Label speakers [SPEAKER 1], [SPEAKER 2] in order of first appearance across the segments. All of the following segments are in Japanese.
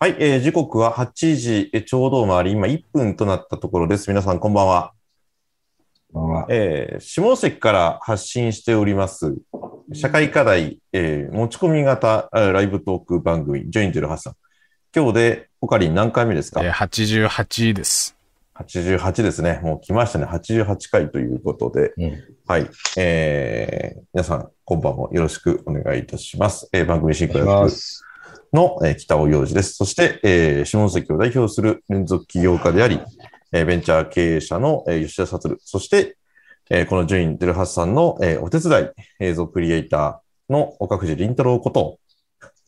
[SPEAKER 1] はい、えー時刻は8時えーちょうど回り、今1分となったところです。皆さんこんばんは。
[SPEAKER 2] こんばんは
[SPEAKER 1] えー下関から発信しております、社会課題、えー持ち込み型あライブトーク番組、ジョイントルハッサン。今日で、ポカリン何回目ですか？
[SPEAKER 3] えー、88です。
[SPEAKER 1] 88ですね。もう来ましたね。88回ということで。
[SPEAKER 2] うん
[SPEAKER 1] はい。えー皆さん、こんばんもよろしくお願いいたします。えー番組進行
[SPEAKER 2] お願いし
[SPEAKER 1] 役
[SPEAKER 2] ます。
[SPEAKER 1] の、えー北尾洋二です。そして、えー下関を代表する連続起業家であり、えーベンチャー経営者の、えー吉田悟。そして、えーこのジュイン・デルハッサンの、えーお手伝い、映像クリエイターの岡藤凛太郎こと、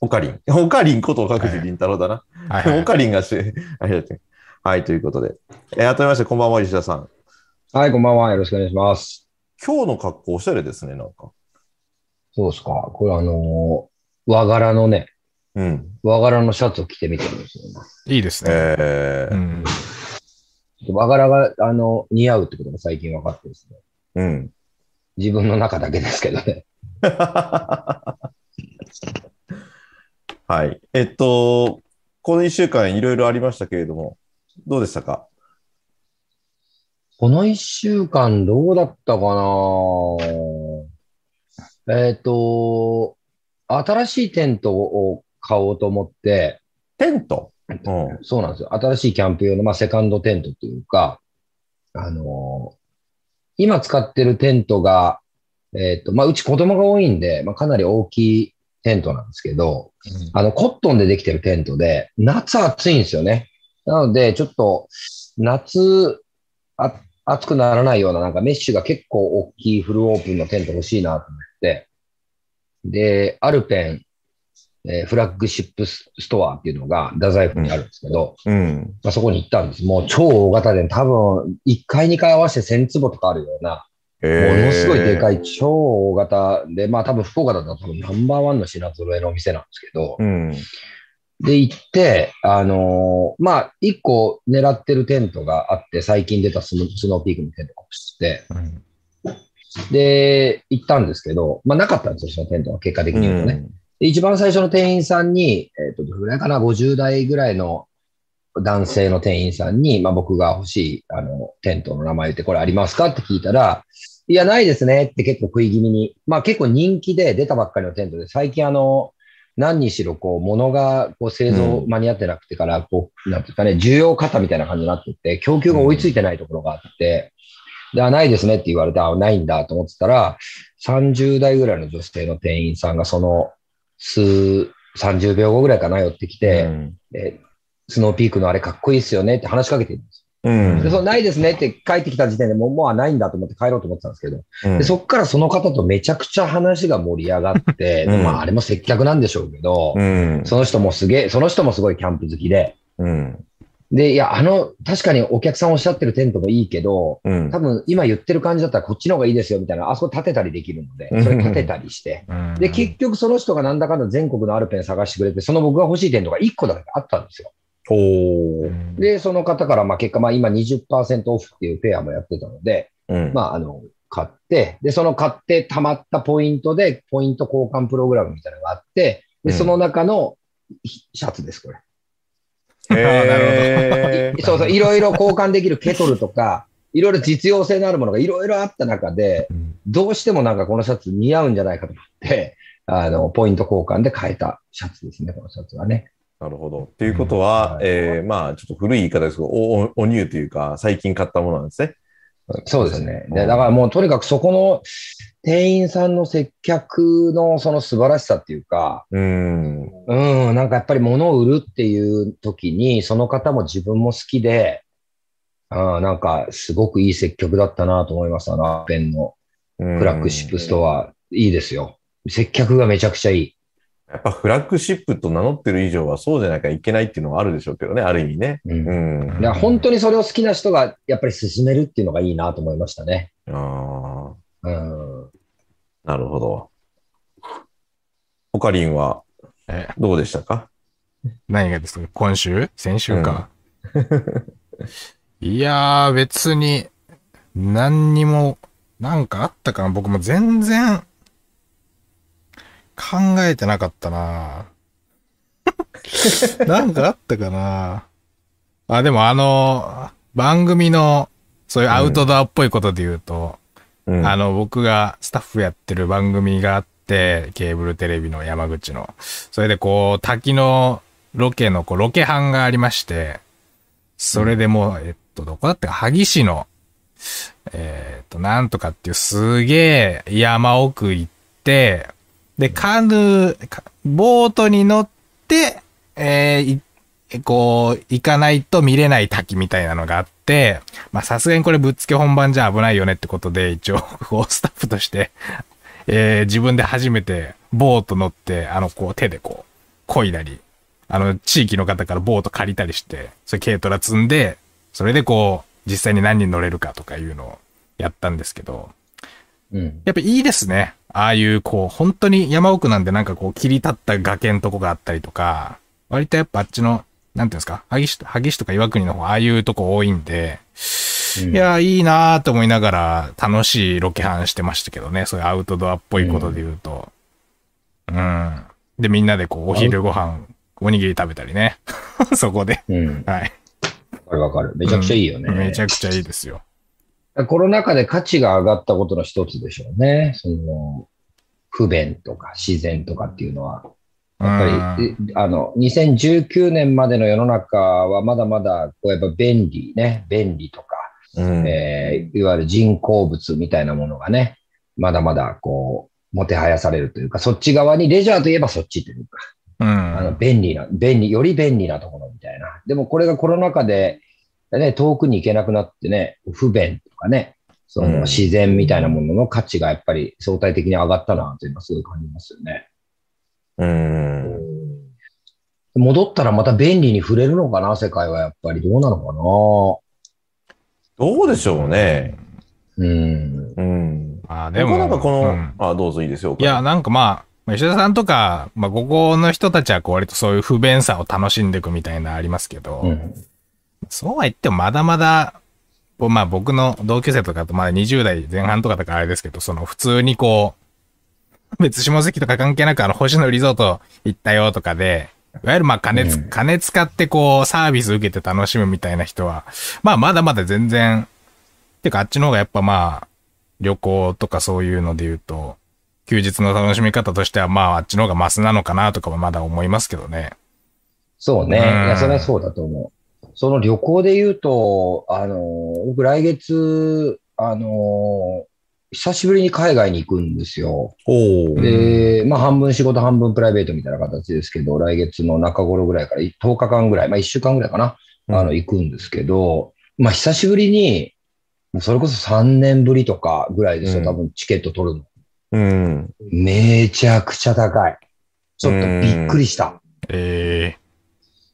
[SPEAKER 1] オカリン。オカリンこと岡藤凛太郎だな。
[SPEAKER 3] はい、はい
[SPEAKER 1] オカリンがし、ありがとうはい、ということで。えー改めまして、こんばんは、吉田さん。
[SPEAKER 2] はい、こんばんは。よろしくお願いします。
[SPEAKER 1] 今日の格好おしゃれですね、なんか。
[SPEAKER 2] そうですか。これあのー和柄のね、
[SPEAKER 1] うん。
[SPEAKER 2] 和柄のシャツを着てみてるんですよ、ね。
[SPEAKER 3] いいですね。
[SPEAKER 1] えー
[SPEAKER 3] うん。
[SPEAKER 2] 和柄が、あの、似合うってことが最近分かってですね。
[SPEAKER 1] うん。
[SPEAKER 2] 自分の中だけですけどね。
[SPEAKER 1] はい。えっと、この一週間いろいろありましたけれども、どうでしたか？
[SPEAKER 2] この一週間どうだったかな？えっ、と、新しいテントを買おうと思って、
[SPEAKER 1] テント？うん。
[SPEAKER 2] そうなんですよ。新しいキャンプ用の、まあ、セカンドテントというか、あのー今使ってるテントが、えっ、と、まあ、うち子供が多いんで、まあ、かなり大きいテントなんですけど、あの、コットンでできてるテントで、夏暑いんですよね。なので、ちょっと、夏、あ暑くならないような、なんかメッシュが結構大きいフルオープンのテント欲しいなと思って、で、アルペン、えーフラッグシップスストアっていうのが、太宰府にあるんですけど、
[SPEAKER 1] うん。
[SPEAKER 2] まあ、そこに行ったんです。もう超大型で、多分、1回2回合わせて1000坪とかあるような、ものすごいでか
[SPEAKER 1] い。
[SPEAKER 2] い超大型で、まあ多分福岡だったら多分ナンバーワンの品揃えのお店なんですけど、
[SPEAKER 1] うん。
[SPEAKER 2] で行って、あのーまあ一個狙ってるテントがあって、最近出たスノーピークのテントが欲しくて、
[SPEAKER 3] うん
[SPEAKER 2] で、行ったんですけど、まあなかったんですよ、そのテントは結果的に言うとね。で一番最初の店員さんに、えっ、と、どれぐらいかな、50代ぐらいの男性の店員さんに、まあ僕が欲しい、あの、テントの名前言って、これありますかって聞いたら、いや、ないですね。って結構食い気味に、まあ結構人気で出たばっかりのテントで、最近あの、何にしろこう、物がこう製造間に合ってなくてから、こう、なんていうかね、需要過多みたいな感じになってって、供給が追いついてないところがあって、で、あ、ないですねって言われて、あ、ないんだと思ってたら、30代ぐらいの女性の店員さんがその数、30秒後ぐらいかな寄ってきて、
[SPEAKER 1] うん。
[SPEAKER 2] でスノーピークのあれかっこいいっすよねって話しかけてるんです。
[SPEAKER 1] うん。
[SPEAKER 2] で、そのないですねって帰ってきた時点でもう、もうないんだと思って帰ろうと思ってたんですけど、
[SPEAKER 1] うん
[SPEAKER 2] でそっからその方とめちゃくちゃ話が盛り上がって、
[SPEAKER 1] うん
[SPEAKER 2] まああれも接客なんでしょうけど、
[SPEAKER 1] うん。
[SPEAKER 2] その人もすげえ、その人もすごいキャンプ好きで、
[SPEAKER 1] うん。
[SPEAKER 2] で、いや、あの、確かにお客さんおっしゃってるテントもいいけど、
[SPEAKER 1] うん
[SPEAKER 2] 多。分今言ってる感じだったらこっちの方がいいですよみたいな、あそこ建てたりできるので、それ建てたりして。
[SPEAKER 3] うん
[SPEAKER 2] で、結局その人がなんだかんだ全国のアルペン探してくれて、その僕が欲しいテントが1個だけあったんですよ。
[SPEAKER 1] お
[SPEAKER 2] で、その方から、まあ結果、まあ今20%オフっていうペアもやってたので、
[SPEAKER 1] うん。
[SPEAKER 2] まああの、買って、で、その買って貯まったポイントで、ポイント交換プログラムみたいなのがあって、で、
[SPEAKER 1] うん
[SPEAKER 2] その中のシャツです、これ。
[SPEAKER 1] へー
[SPEAKER 2] そうそう、いろいろ交換できるケトルとか、いろいろ実用性のあるものがいろいろあった中で、
[SPEAKER 3] うん
[SPEAKER 2] どうしてもなんかこのシャツ似合うんじゃないかと思って、あの、ポイント交換で変えたシャツですね、このシャツはね。
[SPEAKER 1] なるほど。っていうことは、
[SPEAKER 2] うん
[SPEAKER 1] えーまあ、ちょっと古い言い方ですけど、お、おおニューというか、最近買ったものなんですね。
[SPEAKER 2] そうですね。で、だからもうとにかくそこの店員さんの接客のその素晴らしさっていうか、
[SPEAKER 1] うん。
[SPEAKER 2] うん、なんかやっぱり物を売るっていう時に、その方も自分も好きで、あなんかすごくいい接客だったなと思います。あの、アペンの
[SPEAKER 1] フ
[SPEAKER 2] フラッグシップストア、いいですよ。接客がめちゃくちゃいい。
[SPEAKER 1] やっぱフラッグシップと名乗ってる以上はそうじゃなきゃいけないっていうのはあるでしょうけどね、ある意味ね。
[SPEAKER 2] うん
[SPEAKER 1] うん。
[SPEAKER 2] いや本当にそれを好きな人がやっぱり進めるっていうのがいいなと思いましたね。
[SPEAKER 1] ああ、
[SPEAKER 2] うん、
[SPEAKER 1] なるほど。オカリンは
[SPEAKER 3] え。
[SPEAKER 1] どうでしたか？
[SPEAKER 3] 何がですか？今週？先週か。いやー、別に、何にも、なんかあったかな？僕も全然、考えてなかったな。なんかあったかな？あ、でもあの、番組の、そういうアウトドアっぽいことで言うと、
[SPEAKER 1] うん。
[SPEAKER 3] あの、僕がスタッフやってる番組があって、ケーブルテレビの山口の。それでこう、滝のロケのこうロケ班がありまして、それでもう、えっと、どこだったか、萩市の、えっと、なんとかっていうすげえ山奥行って、で、カヌー、かボートに乗って、えーいこう、行かないと見れない滝みたいなのがあって、まあさすがにこれぶっつけ本番じゃ危ないよねってことで、一応、こう、スタッフとして、えー自分で初めてボート乗って、あの、こう、手でこう、漕いだり、あの、地域の方からボート借りたりして、それ軽トラ積んで、それでこう、実際に何人乗れるかとかいうのをやったんですけど、
[SPEAKER 2] うん。
[SPEAKER 3] やっぱいいですね。ああいう、こう、本当に山奥なんでなんかこう、切り立った崖のとこがあったりとか、割とやっぱあっちの、なんていうんですか、萩市と、萩市とか岩国の方、ああいうとこ多いんで、
[SPEAKER 2] うん
[SPEAKER 3] いや、いいなーと思いながら、楽しいロケハンしてましたけどね。そういうアウトドアっぽいことで言うと。うん。で、みんなでこう、お昼ご飯、おにぎり食べたりね。そこで。
[SPEAKER 2] うん。
[SPEAKER 3] はい。
[SPEAKER 2] わかるわかる。めちゃくちゃいいよね。
[SPEAKER 3] めちゃくちゃいいですよ。
[SPEAKER 2] コロナ禍で価値が上がったことの一つでしょうね。その、不便とか自然とかっていうのは。やっぱり、えあの、2019年までの世の中はまだまだ、こうやっぱ便利ね、便利とか、
[SPEAKER 1] うん。
[SPEAKER 2] えーいわゆる人工物みたいなものがね、まだまだこう、もてはやされるというか、そっち側に、レジャーといえばそっちというか、
[SPEAKER 3] うん。
[SPEAKER 2] あの、便利な、便利、より便利なところみたいな。でもこれがコロナ禍で、ね、遠くに行けなくなってね、不便とかね、そ
[SPEAKER 1] うん
[SPEAKER 2] の自然みたいなものの価値がやっぱり相対的に上がったなというのはすごい感じますよね。
[SPEAKER 1] うん。
[SPEAKER 2] 戻ったらまた便利に触れるのかな、世界はやっぱり。どうなのか
[SPEAKER 1] どうでしょうね。
[SPEAKER 2] なうん。
[SPEAKER 1] うん。
[SPEAKER 3] まあでも、
[SPEAKER 1] なんかこの、
[SPEAKER 3] うん
[SPEAKER 1] あ、どうぞいいですよ。
[SPEAKER 3] いや、なんかまあ、吉田さんとか、まあ、ここの人たちはこう割とそういう不便さを楽しんでいくみたいなのありますけど、
[SPEAKER 2] うん。
[SPEAKER 3] そうは言ってもまだまだ、まあ僕の同級生とかとまだ20代前半とかだからあれですけど、その普通にこう、別下関とか関係なくあの星野リゾート行ったよとかで、いわゆるまあ金つ、
[SPEAKER 2] うん
[SPEAKER 3] 金使ってこうサービス受けて楽しむみたいな人は、まあまだまだ全然、てかあっちの方がやっぱまあ、旅行とかそういうので言うと、休日の楽しみ方としてはまああっちの方がマスなのかなとかはまだ思いますけどね。
[SPEAKER 2] そうね。い
[SPEAKER 3] うん
[SPEAKER 2] や、それはそうだと思う。その旅行で言うと、あの、僕来月、あの、久しぶりに海外に行くんですよ。で、まあ半分仕事半分プライベートみたいな形ですけど、来月の中頃ぐらいから10日間ぐらい、まあ1週間ぐらいかな、あの、行くんですけど、まあ久しぶりに、それこそ3年ぶりとかぐらいですよ、
[SPEAKER 1] うん
[SPEAKER 2] 多分チケット取るの。
[SPEAKER 1] うん。
[SPEAKER 2] めちゃくちゃ高い。ちょっとびっくりした。
[SPEAKER 3] え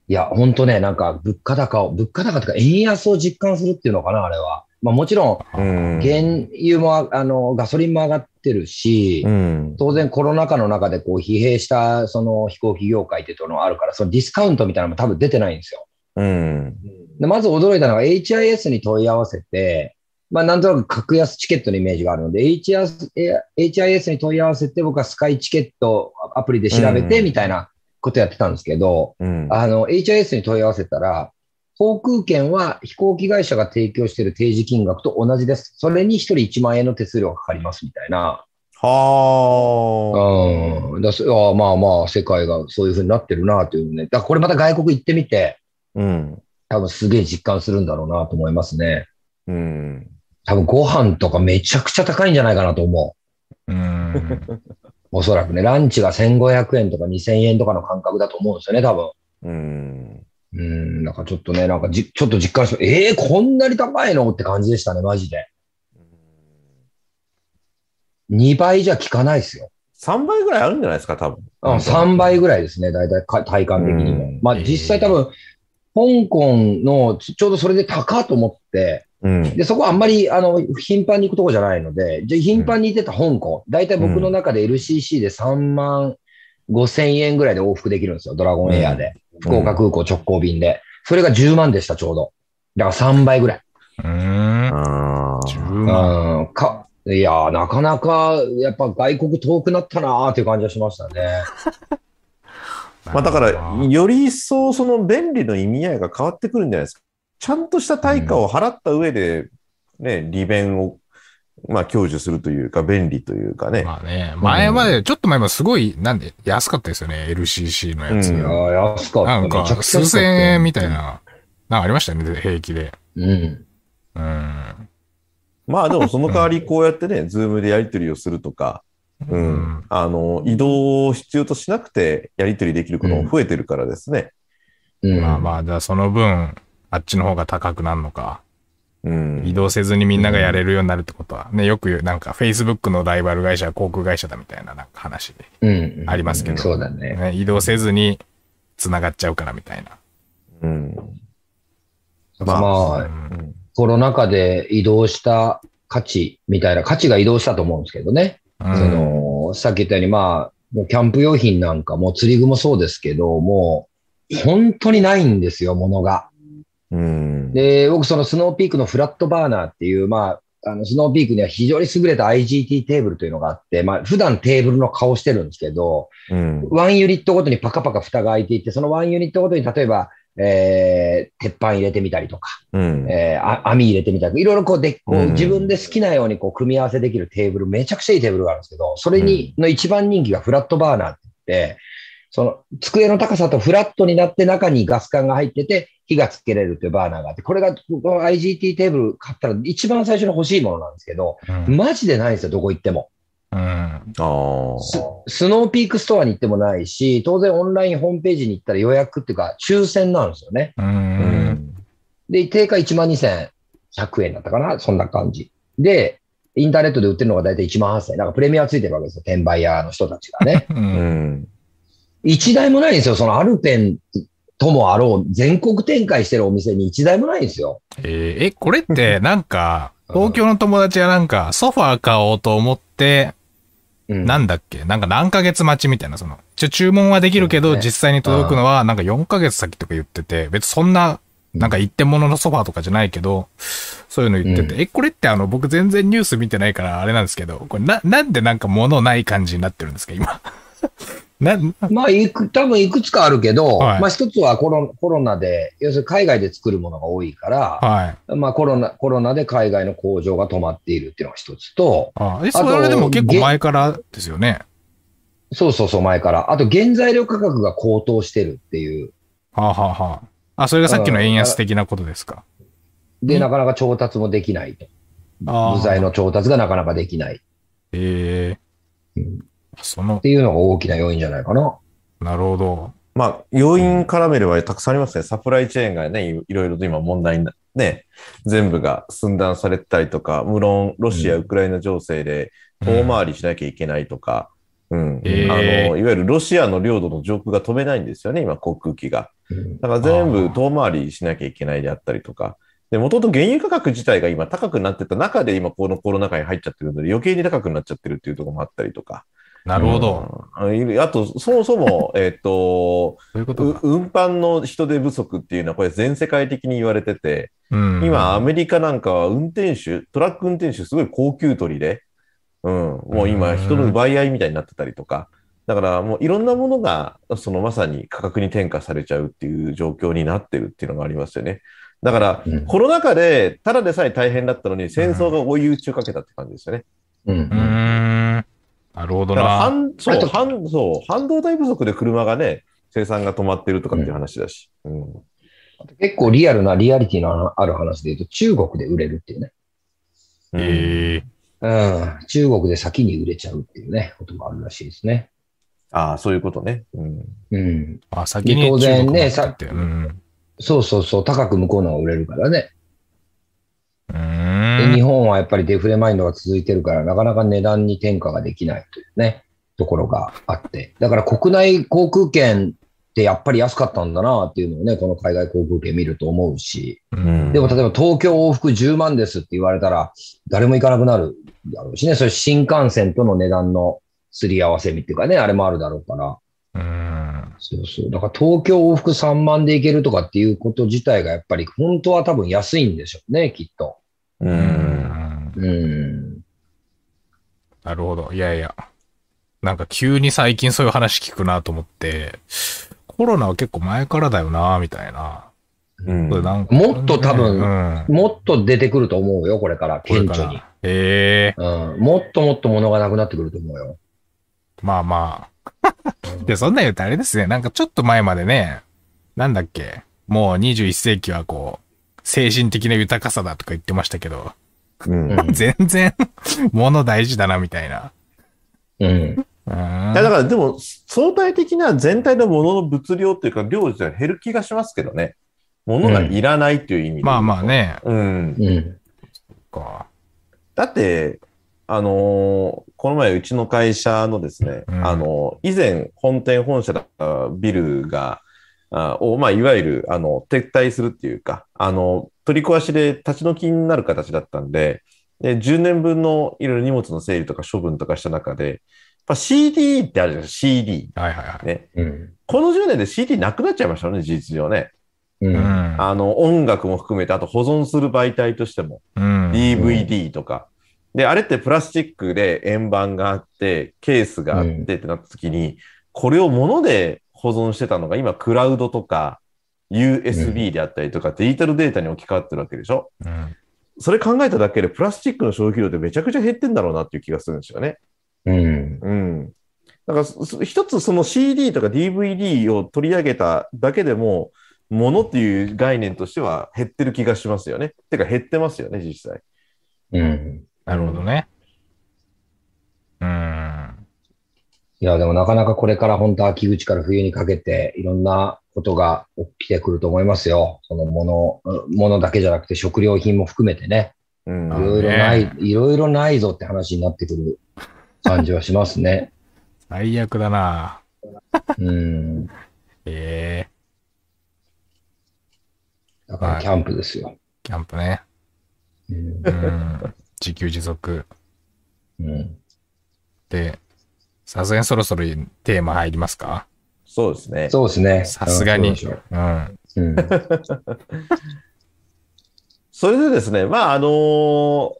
[SPEAKER 2] いや、ほんとね、なんか物価高を、物価高とか円安を実感するっていうのかな、あれは。まあもちろん、
[SPEAKER 1] うん。
[SPEAKER 2] 原油も、あの、ガソリンも上がってるし、
[SPEAKER 1] うん。
[SPEAKER 2] 当然コロナ禍の中でこう疲弊したその飛行機業界っていうのがあるから、そのディスカウントみたいなのも多分出てないんですよ。
[SPEAKER 1] うん。
[SPEAKER 2] でまず驚いたのが HIS に問い合わせて、まあなんとなく格安チケットのイメージがあるので、HIS, に問い合わせて僕はスカイチケットアプリで調べて
[SPEAKER 1] うん
[SPEAKER 2] みたいなことやってたんですけど、
[SPEAKER 1] うん。
[SPEAKER 2] あの HIS に問い合わせたら、航空券は飛行機会社が提供している提示金額と同じです。それに1人1万円の手数料がかかりますみたいな。
[SPEAKER 1] は
[SPEAKER 2] うん。だすあまあまあ、世界がそういう風になってるなというね。だこれまた外国行ってみて、
[SPEAKER 1] あ。うん。
[SPEAKER 2] 多分すげえ実感するんだろうなと思いますね。
[SPEAKER 1] うん。
[SPEAKER 2] 多分ご飯とかめちゃくちゃ高いんじゃないかなと思
[SPEAKER 3] ー、うん。
[SPEAKER 2] う。おそらくね、ランチが1500円とか2000円とかの感覚だと思うんですよね、多分。
[SPEAKER 1] うん。
[SPEAKER 2] うん、なんかちょっとね、なんかじ、ちょっと実感して、ええー、こんなに高いの？って感じでしたね、マジで。2倍じゃ効かないですよ。
[SPEAKER 1] 3倍ぐらいあるんじゃないですか、多分。
[SPEAKER 2] うん、3倍ぐらいですね、大体か体感的にも。
[SPEAKER 1] うん
[SPEAKER 2] まあ実際多分、香港のちちょうどそれで高と思って、
[SPEAKER 1] うん。
[SPEAKER 2] で、そこはあんまり、あの、頻繁に行くとこじゃないので、じゃあ頻繁に行ってた香港、大体僕の中で LCC で3万5千円ぐらいで往復できるんですよ、ドラゴンエアで。福岡空港直行便で。それが10万でした、ちょうど。だから3倍ぐらい。
[SPEAKER 3] うん。
[SPEAKER 1] あ
[SPEAKER 3] 10
[SPEAKER 1] ー
[SPEAKER 3] 万。
[SPEAKER 2] うん、か、いやー、なかなか、やっぱ外国遠くなったなーっていう感じがしましたね。
[SPEAKER 1] まあだから、より一層その便利の意味合いが変わってくるんじゃないですか。ちゃんとした対価を払った上で、ね、利便を、まあ享受するというか、便利というかね。
[SPEAKER 3] まあね、前まで、ちょっと前もすごい、なんで、安かったですよね、LCC のやつ。
[SPEAKER 1] うん
[SPEAKER 2] いやー、安かった。
[SPEAKER 3] なんか数
[SPEAKER 2] った
[SPEAKER 3] 千円みたい。な、なんかありましたよね、平気で。
[SPEAKER 2] うん。
[SPEAKER 3] うん。
[SPEAKER 1] まあでもその代わりこうやってね、ズームでやり取りをするとか、う
[SPEAKER 3] うん
[SPEAKER 1] ん。あの、移動を必要としなくてやり取りできることも増えてるからですね。
[SPEAKER 2] うん。
[SPEAKER 3] まあまあ、じゃあその分、あっちの方が高くなるのか。
[SPEAKER 1] うん。
[SPEAKER 3] 移動せずにみんながやれるようになるってことは、ね、よく言う、なんか Facebook のライバル会社は航空会社だみたいななんか話で、
[SPEAKER 2] うん。
[SPEAKER 3] ありますけど
[SPEAKER 2] そうだね。
[SPEAKER 3] ね、移動せずに繋がっちゃうからみたいな。
[SPEAKER 1] うん。
[SPEAKER 2] まあ、
[SPEAKER 3] うん
[SPEAKER 1] うん
[SPEAKER 2] コロナ禍で移動した価値みたいな、価値が移動したと思うんですけどね。
[SPEAKER 3] うん
[SPEAKER 2] その、さっき言ったように、まあ、もうキャンプ用品なんかも釣り具もそうですけど、もう、本当にないんですよ、ものが。
[SPEAKER 1] うん。
[SPEAKER 2] で、僕、そのスノーピークのフラットバーナーっていう、まあ、あの、スノーピークには非常に優れた IGT テーブルというのがあって、まあ、普段テーブルの顔してるんですけど、
[SPEAKER 1] うん。
[SPEAKER 2] ワンユニットごとにパカパカ蓋が開いていて、そのワンユニットごとに例えば、えー、鉄板入れてみたりとか、
[SPEAKER 1] うん。
[SPEAKER 2] えーあ網入れてみたりいろいろこうでこう
[SPEAKER 1] うん
[SPEAKER 2] 自分で好きなようにこう組み合わせできるテーブル、めちゃくちゃいいテーブルがあるんですけど、それに、の一番人気がフラットバーナーって言って、その机の高さとフラットになって中にガス管が入ってて、火がつけれるっていうバーナーがあって、これがこの IGT テーブル買ったら一番最初に欲しいものなんですけど、
[SPEAKER 3] うん。
[SPEAKER 2] マジでないんですよ、どこ行っても。
[SPEAKER 3] うん。
[SPEAKER 2] ススノーピークストアに行ってもないし、当然オンラインホームページに行ったら予約っていうか、抽選なんですよね。
[SPEAKER 3] う。
[SPEAKER 1] うんん。
[SPEAKER 2] で、定価12,100円だったかなそんな感じ。で、インターネットで売ってるのが大体1万8000円。なんかプレミアついてるわけですよ。転売屋の人たちがね。
[SPEAKER 3] う。
[SPEAKER 1] うんん。
[SPEAKER 2] 一台もないんですよ。そのアルペンともあろう、全国展開してるお店に一台もないんですよ。
[SPEAKER 3] えーえ、これってなんか、東京の友達がなんか、ソファー買おうと思って、
[SPEAKER 2] うん。
[SPEAKER 3] なんだっけ？なんか何ヶ月待ちみたいな、その、一応注文はできるけど、実際に届くのはなんか4ヶ月先とか言ってて、別にそんな、なんか一点物のソファーとかじゃないけど、そういうの言ってて、
[SPEAKER 2] う
[SPEAKER 3] え、これってあの、僕全然ニュース見てないからあれなんですけど、これな、なんでなんか物ない感じになってるんですか、今？な、
[SPEAKER 2] まあ、いく、多分いくつかあるけど、
[SPEAKER 3] はい
[SPEAKER 2] まあ一つはコロコロナで、要するに海外で作るものが多いから、
[SPEAKER 3] はい。
[SPEAKER 2] まあコロナ、コロナで海外の工場が止まっているっていうのが一つと、
[SPEAKER 3] あえ、それでも結構前からですよね。
[SPEAKER 2] そうそうそう、前から。あと、原材料価格が高騰してるっていう。
[SPEAKER 3] はあ、はあはあ、あ、それがさっきの円安的なことですか。
[SPEAKER 2] で、
[SPEAKER 3] うん
[SPEAKER 2] なかなか調達もできないと。
[SPEAKER 3] あー
[SPEAKER 2] 部材の調達がなかなかできないっ
[SPEAKER 3] ええ
[SPEAKER 2] うん
[SPEAKER 3] その
[SPEAKER 2] て、いうのが大きな要因じゃないかな。
[SPEAKER 3] なるほど。
[SPEAKER 1] まあ、要因絡めればたくさんありますね。サプライチェーンがね、いいろいろと今問題にな、ね、全部が寸断されてたりとか、無論、ロシア、
[SPEAKER 2] うん
[SPEAKER 1] ウクライナ情勢で遠回りしなきゃいけないとか、うん。
[SPEAKER 3] えー
[SPEAKER 1] あの、いわゆるロシアの領土の上空が飛べないんですよね、今、航空機が。
[SPEAKER 2] うん
[SPEAKER 1] だから全部遠回りしなきゃいけないであったりとか。で、もともと原油価格自体が今高くなってた中で今このコロナ禍に入っちゃってるので余計に高くなっちゃってるっていうところもあったりとか。
[SPEAKER 3] なるほど。
[SPEAKER 1] うん。あと、そもそも、えっと、運搬の人手不足っていうのはこれ全世界的に言われてて、
[SPEAKER 3] うん
[SPEAKER 1] 今アメリカなんかは運転手、トラック運転手すごい高級取りで、うん、もう今人の奪い合いみたいになってたりとか、だからもういろんなものがそのまさに価格に転嫁されちゃうっていう状況になってるっていうのがありますよね。だから
[SPEAKER 2] うん
[SPEAKER 1] コロナ禍でただでさえ大変だったのに戦争が追い打ちをかけたって感じですよね。
[SPEAKER 2] うん
[SPEAKER 3] うーん。なるほどな。
[SPEAKER 1] 半そう
[SPEAKER 2] あと
[SPEAKER 1] 半そう半導体不足で車がね、生産が止まってるとかっていう話だし。うん
[SPEAKER 2] 結構リアルなリアリティのある話で言うと、中国で売れるっていうね。
[SPEAKER 1] うん
[SPEAKER 3] ええ
[SPEAKER 2] うん。中国で先に売れちゃうっていうね、こともあるらしいですね。
[SPEAKER 1] ああ、そういうことね。うん
[SPEAKER 2] うん。
[SPEAKER 3] あ、先に
[SPEAKER 2] 当然ね
[SPEAKER 3] 中国持ってってうん。
[SPEAKER 2] そうそうそう、高く向こうのが売れるからね。
[SPEAKER 3] う
[SPEAKER 2] で日本はやっぱりデフレマインドが続いてるから、なかなか値段に転嫁ができないというね、ところがあって。だから国内航空券ってやっぱり安かったんだなっていうのをね、この海外航空券見ると思うし。
[SPEAKER 3] うん
[SPEAKER 2] でも例えば東京往復10万ですって言われたら、誰も行かなくなるだろうしね、それ新幹線との値段のすり合わせみっていうかね、あれもあるだろうから。
[SPEAKER 3] うん。
[SPEAKER 2] そうそう。だから東京往復3万で行けるとかっていうこと自体がやっぱり本当は多分安いんでしょうね、きっと。
[SPEAKER 1] う。
[SPEAKER 3] うんん。
[SPEAKER 2] うん。
[SPEAKER 3] なるほど。いやいや。なんか急に最近そういう話聞くなと思って、コロナは結構前からだよな、みたいな。
[SPEAKER 1] うん
[SPEAKER 3] んか
[SPEAKER 2] もっと多分
[SPEAKER 3] うん。
[SPEAKER 2] もっと出てくると思うよ、これから、顕著に。
[SPEAKER 3] へえ
[SPEAKER 2] うん。もっともっと物がなくなってくると思うよ。
[SPEAKER 3] まあまあ。で、そんなん言うとあれですね。なんかちょっと前までね、なんだっけ。もう21世紀はこう、精神的な豊かさだとか言ってましたけど、
[SPEAKER 1] うん。
[SPEAKER 2] うん
[SPEAKER 3] 全然、物大事だな、みたいな。
[SPEAKER 2] うん。
[SPEAKER 1] だからでも、相対的な全体のものの物量っていうか、量自体は減る気がしますけどね。物がいらないっていう意味で、
[SPEAKER 3] まあまあ。ね。
[SPEAKER 1] うん。
[SPEAKER 2] うん。
[SPEAKER 3] か
[SPEAKER 1] だって、あのーこの前うちの会社のですね、
[SPEAKER 3] うん
[SPEAKER 1] あのー以前本店本社だったビルが、あを、まあ、いわゆる、あの、撤退するっていうか、あの、取り壊しで立ち退きになる形だったんで、で、10年分のいろいろ荷物の整理とか処分とかした中で、やっぱ CD ってあるじゃないですか、CD。
[SPEAKER 3] はいはいはい。
[SPEAKER 1] ね。
[SPEAKER 2] うん。
[SPEAKER 1] この10年で CD なくなっちゃいましたよね、事実上ね。
[SPEAKER 2] う。
[SPEAKER 3] うんん。
[SPEAKER 1] あの、音楽も含めて、あと保存する媒体としても、
[SPEAKER 3] うん。
[SPEAKER 1] DVD とか。で、あれってプラスチックで円盤があって、ケースがあってってなった時に、これを物で保存してたのが今、クラウドとか、USB であったりとか、デジタルデータに置き換わってるわけでしょ？
[SPEAKER 3] うん。
[SPEAKER 1] それ考えただけで、プラスチックの消費量ってめちゃくちゃ減ってんだろうなっていう気がするんですよね。
[SPEAKER 2] うん。
[SPEAKER 1] うん。だから、そ一つその CD とか DVD を取り上げただけでも、物っていう概念としては減ってる気がしますよね。てか減ってますよね、実際。
[SPEAKER 2] うん。
[SPEAKER 3] なるほどね。うん。
[SPEAKER 2] いや、でもなかなかこれから本当秋口から冬にかけていろんなことが起きてくると思いますよ。そのもの、ものだけじゃなくて食料品も含めてね。
[SPEAKER 1] うん
[SPEAKER 2] い
[SPEAKER 3] あ
[SPEAKER 2] ろいろない
[SPEAKER 3] ね、
[SPEAKER 2] いろいろないぞって話になってくる感じはしますね。
[SPEAKER 3] 最悪だな。
[SPEAKER 2] うん。
[SPEAKER 3] ええ
[SPEAKER 2] だからキャンプですよ。
[SPEAKER 3] キャンプね。
[SPEAKER 2] うん
[SPEAKER 3] うん。自給自足。
[SPEAKER 2] うん。
[SPEAKER 3] で、さすがにそろそろテーマ入りますか？
[SPEAKER 1] そうですね。
[SPEAKER 2] そうですね。
[SPEAKER 3] さすがに
[SPEAKER 2] うんそうでしょ
[SPEAKER 3] うん。
[SPEAKER 2] ううん。
[SPEAKER 1] それでですね、まあ、あのー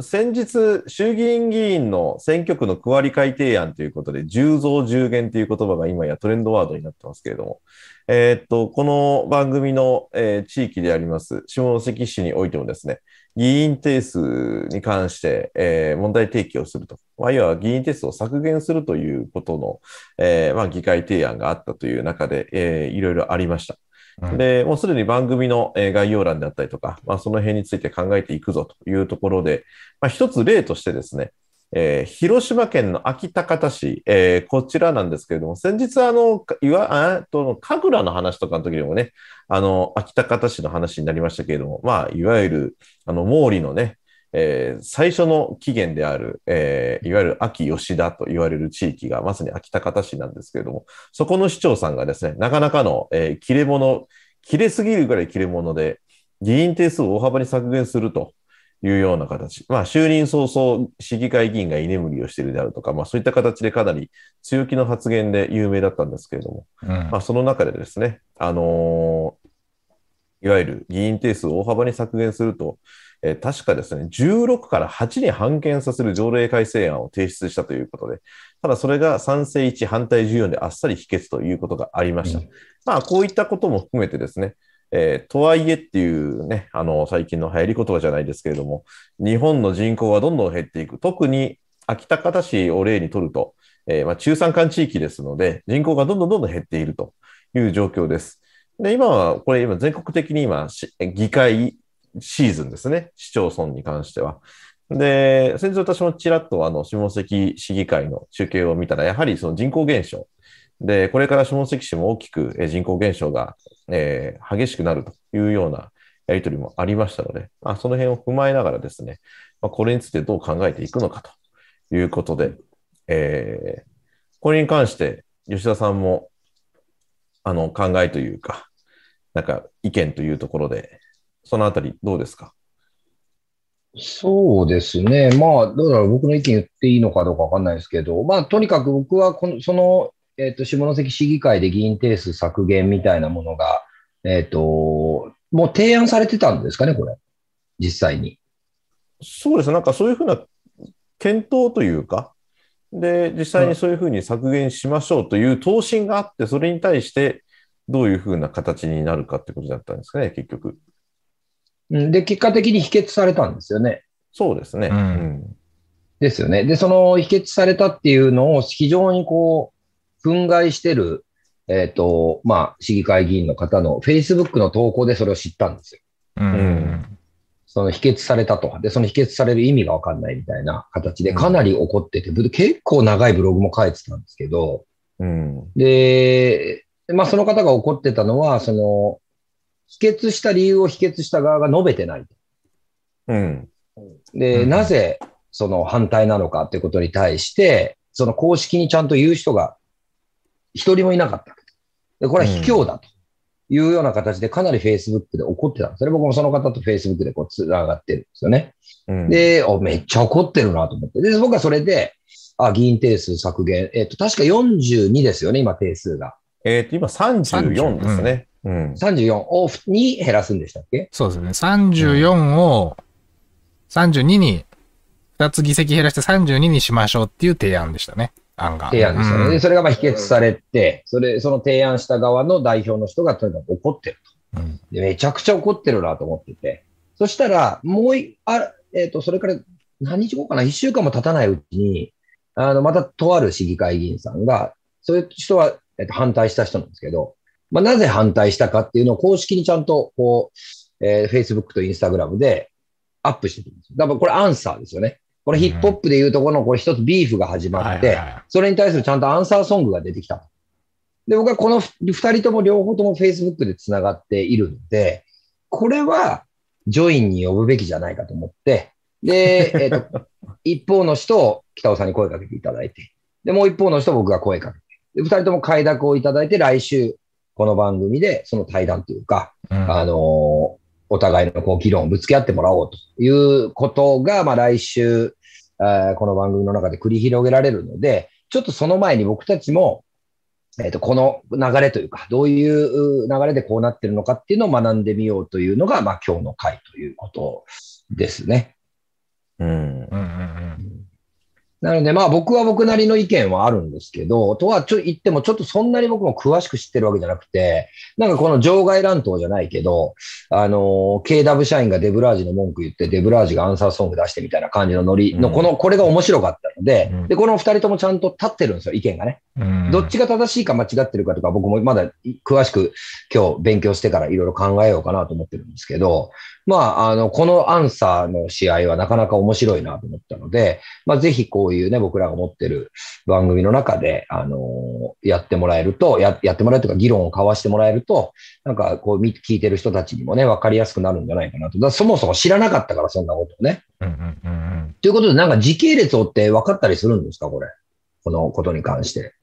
[SPEAKER 1] 先日、衆議院議員の選挙区の区割り改定案ということで、10増10減という言葉が今やトレンドワードになってますけれども、えーっと、この番組の、えー地域であります、下関市においてもですね、議員定数に関して、えー問題提起をすると。まあ、いわば議員定数を削減するということの、えーまあ、議会提案があったという中で、えーいろいろありました。
[SPEAKER 3] うん
[SPEAKER 1] で、もうすでに番組のえー概要欄であったりとか、まあ、その辺について考えていくぞというところで、まあ、一つ例としてですね、えー広島県の安芸高田市、えーこちらなんですけれども、先日、あの、いわ、あと、神楽の話とかの時でもね、あの、安芸高田市の話になりましたけれども、まあ、いわゆる、あの、毛利のね、えー最初の起源である、えーいわゆる秋吉田と言われる地域がまさに秋田方市なんですけれども、そこの市長さんがですね、なかなかの、えー切れ者、切れすぎるぐらい切れ者で、議員定数を大幅に削減すると。いうような形。まあ、就任早々、市議会議員が居眠りをしているであるとか、まあ、そういった形でかなり強気の発言で有名だったんですけれども、
[SPEAKER 3] うん
[SPEAKER 1] まあ、その中でですね、あのーいわゆる議員定数を大幅に削減すると、えー確かですね、16から8に半減させる条例改正案を提出したということで、ただそれが賛成1、反対14であっさり否決ということがありました。
[SPEAKER 2] うん
[SPEAKER 1] まあ、こういったことも含めてですね、えーとはいえっていうね、あの、最近の流行り言葉じゃないですけれども、日本の人口はどんどん減っていく。特に秋田方市を例にとると、えーまあ、中山間地域ですので、人口がどんどんどんどん減っているという状況です。で、今は、これ今全国的に今、議会シーズンですね。市町村に関しては。で、先日私もちらっとあの、下関市議会の中継を見たら、やはりその人口減少。で、これから下関市も大きく人口減少が、えー激しくなるというようなやりとりもありましたので、まあ、その辺を踏まえながらですね、まあ、これについてどう考えていくのかということで、えーこれに関して吉田さんもあの考えというか、なんか意見というところで、そのあたりどうですか？
[SPEAKER 2] そうですね。まあ、どうだろう。僕の意見言っていいのかどうかわかんないですけど、まあ、とにかく僕はこの、その、えっ、と、下関市議会で議員定数削減みたいなものが、えっ、と、もう提案されてたんですかね、これ。実際に。
[SPEAKER 1] そうですね、なんかそういうふうな検討というか、で、実際にそういうふうに削減しましょうという答申があって、それに対して、どういうふうな形になるかってことだったんですかね、結局。
[SPEAKER 2] うんで、結果的に否決されたんですよね。
[SPEAKER 1] そうですね。
[SPEAKER 3] うん
[SPEAKER 1] うん
[SPEAKER 2] ですよね。で、その否決されたっていうのを非常にこう、憤慨してる、えっ、と、まあ、市議会議員の方の Facebook の投稿でそれを知ったんですよ。
[SPEAKER 3] うん。うん
[SPEAKER 2] その否決されたと。で、その否決される意味がわかんないみたいな形でかなり怒ってて、ぶ結構長いブログも書いてたんですけど、
[SPEAKER 1] うん。
[SPEAKER 2] で、まあその方が怒ってたのは、その、否決した理由を否決した側が述べてない。
[SPEAKER 1] うん。
[SPEAKER 2] で、
[SPEAKER 3] うん
[SPEAKER 2] なぜその反対なのかっていうことに対して、その公式にちゃんと言う人が一人もいなかった。で、これは卑怯だというような形でかなり Facebook で怒ってたんです。それ僕もその方と Facebook でこう繋がってるんですよね。
[SPEAKER 1] うん、
[SPEAKER 2] で、おめっちゃ怒ってるなと思って。で、僕はそれで、あ、議員定数削減。えっ、と、確か42ですよね、今定数が。
[SPEAKER 1] えっ、と、今34ですね。うん。
[SPEAKER 2] 34をに減らすんでしたっけ？
[SPEAKER 3] そうですね。34を32に、2つ議席減らして32にしましょうっていう提案でしたね。案が。
[SPEAKER 2] 提案でしたね。
[SPEAKER 3] うん
[SPEAKER 2] で、それがまあ否決されて、それ、その提案した側の代表の人がとにかく怒ってると。
[SPEAKER 3] うん
[SPEAKER 2] でめちゃくちゃ怒ってるなと思ってて。そしたら、もうい、あ、えっ、と、それから何日後かな？一週間も経たないうちに、あの、またとある市議会議員さんが、そういう人は、えっ、と、反対した人なんですけど、まあ、なぜ反対したかっていうのを公式にちゃんと、こう、えー Facebook と Instagram でアップしてるんですよ。だからこれアンサーですよね。これヒップホップでいうところの、これ一つビーフが始まって、それに対するちゃんとアンサーソングが出てきた。で、僕はこの二人とも両方とも Facebook で繋がっているので、これはジョインに呼ぶべきじゃないかと思って、で、えっ、と、一方の人を北尾さんに声かけていただいて、で、もう一方の人を僕が声かけて、で、二人とも快諾をいただいて、来週、この番組でその対談というか、
[SPEAKER 3] うん。
[SPEAKER 2] あのーお互いのこう議論をぶつけ合ってもらおうということが、まあ来週、この番組の中で繰り広げられるので、ちょっとその前に僕たちも、えっ、と、この流れというか、どういう流れでこうなってるのかっていうのを学んでみようというのが、まあ今日の回ということですね。
[SPEAKER 1] うん。
[SPEAKER 3] うんうんうん
[SPEAKER 2] なので、まあ僕は僕なりの意見はあるんですけど、とはちょ言ってもちょっとそんなに僕も詳しく知ってるわけじゃなくて、なんかこの場外乱闘じゃないけど、あの、KW 社員がデブラージの文句言って、デブラージがアンサーソング出してみたいな感じのノリの、
[SPEAKER 1] うん。
[SPEAKER 2] この、これが面白かったので、
[SPEAKER 3] うん。
[SPEAKER 2] で、この二人ともちゃんと立ってるんですよ、意見がね。
[SPEAKER 3] うん。
[SPEAKER 2] どっちが正しいか間違ってるかとか、僕もまだ詳しく今日勉強してからいろいろ考えようかなと思ってるんですけど、まあ、あの、このアンサーの試合はなかなか面白いなと思ったので、まあ、ぜひこういうね、僕らが持ってる番組の中で、あのやってもらえると、ややってもらえるというか、議論を交わしてもらえると、なんかこう見、聞いてる人たちにもね、わかりやすくなるんじゃないかなと。だそもそも知らなかったから、そんなことをね。
[SPEAKER 3] うんうんうんうん
[SPEAKER 2] ということで、なんか時系列を追って分かったりするんですか、これ？このことに関して。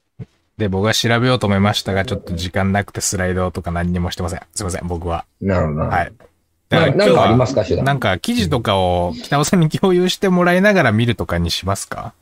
[SPEAKER 3] で、僕は調べようと思いましたが、ちょっと時間なくてスライドとか何にもしてません。すいません、僕は。
[SPEAKER 2] なるほどな。
[SPEAKER 3] はい。
[SPEAKER 2] ななんかあります
[SPEAKER 3] か
[SPEAKER 2] か、手段？
[SPEAKER 3] なんか記事とかを北尾さんに共有してもらいながら見るとかにしますか？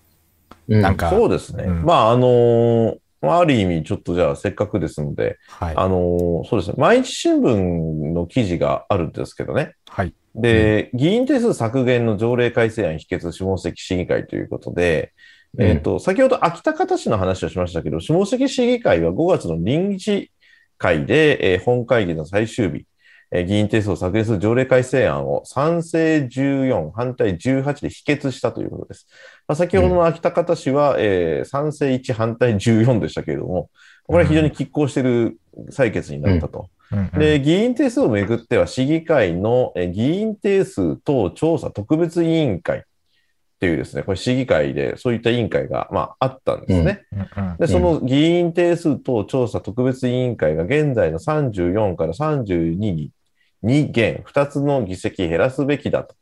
[SPEAKER 2] うん
[SPEAKER 3] なんか、
[SPEAKER 1] そうですね。
[SPEAKER 3] うん
[SPEAKER 1] まあ、あのーまあある意味、ちょっとじゃあ、せっかくですので、
[SPEAKER 3] はい。
[SPEAKER 1] あのーそうですね。毎日新聞の記事があるんですけどね。
[SPEAKER 3] はい。
[SPEAKER 1] で、議員定数削減の条例改正案否決下関市議会ということで、
[SPEAKER 2] うん
[SPEAKER 1] えっ、と、先ほど秋田方市の話をしましたけど、下関市議会は5月の臨時会で、えー本会議の最終日、えー議員定数を削減する条例改正案を賛成14、反対18で否決したということです。まあ、先ほどの秋田方市は、えー賛成1、反対14でしたけれども、これは非常に拮抗している採決になったと。
[SPEAKER 3] うん。うん。
[SPEAKER 1] で、議員定数をめぐっては、市議会のえ議員定数等調査特別委員会っていうですね、これ市議会でそういった委員会が、まあ、あったんですね。
[SPEAKER 3] うん。うん。
[SPEAKER 1] で、その議員定数等調査特別委員会が現在の34から32に2減、2つの議席減らすべきだと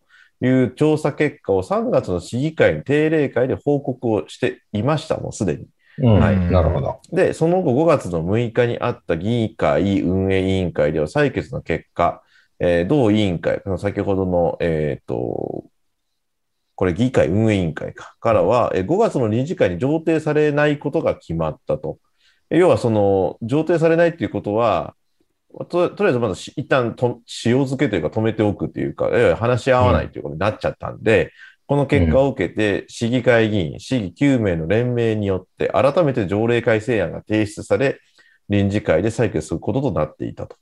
[SPEAKER 1] いう調査結果を3月の市議会の定例会で報告をしていました、もうすでに。
[SPEAKER 2] うん
[SPEAKER 1] はい
[SPEAKER 2] なるほど。
[SPEAKER 1] で、その後5月の6日にあった議会運営委員会では採決の結果、えー同委員会、先ほどの、えっ、と、これ議会運営委員会かからは、えー5月の理事会に上程されないことが決まったと。え要はその、上程されないっていうことは、ととりあえずまずし一旦と塩漬けというか止めておくというか、いわゆる話し合わないということになっちゃったんで、この結果を受けて、市議会議員、市議9名の連盟によって、改めて条例改正案が提出され、臨時会で採決することとなっていたと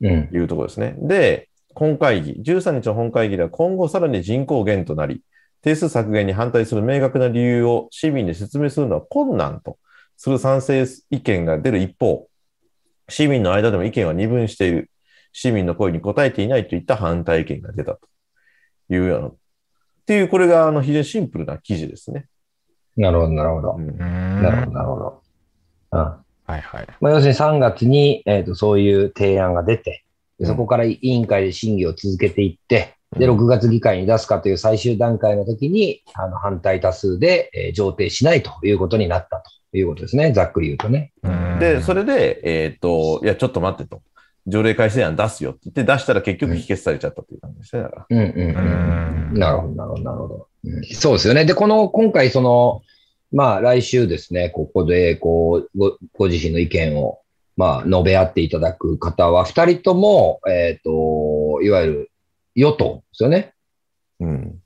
[SPEAKER 2] うん。
[SPEAKER 1] いうところですね。で、本会議、13日の本会議では今後さらに人口減となり、定数削減に反対する明確な理由を市民に説明するのは困難とする賛成意見が出る一方、市民の間でも意見は二分している。市民の声に応えていないといった反対意見が出たというような。っていう、これがあの非常にシンプルな記事ですね。
[SPEAKER 2] なるほど、なるほどなるほど、なるほど。うん。
[SPEAKER 3] はいはい。
[SPEAKER 2] まあ、要するに3月に、えー、とそういう提案が出て、でそこから委員会で審議を続けていって、で、
[SPEAKER 1] うん
[SPEAKER 2] 6月議会に出すかという最終段階の時に、あの反対多数で、えー上程しないということになったということですね。ざっくり言うとね。
[SPEAKER 1] で、それで、えっ、と、いや、ちょっと待ってと。条例改正案出すよって言って出したら結局否決されちゃったという感じですね。だから。
[SPEAKER 2] うんうん
[SPEAKER 3] う
[SPEAKER 2] うん。
[SPEAKER 3] ん。
[SPEAKER 2] なるほど、なるほど、なるほど。うんそうですよね。で、この、今回、その、まあ、来週ですね、ここで、こう、ご、ご自身の意見を、まあ、述べ合っていただく方は、二人とも、えっ、と、いわゆる与党ですよね。
[SPEAKER 1] うん。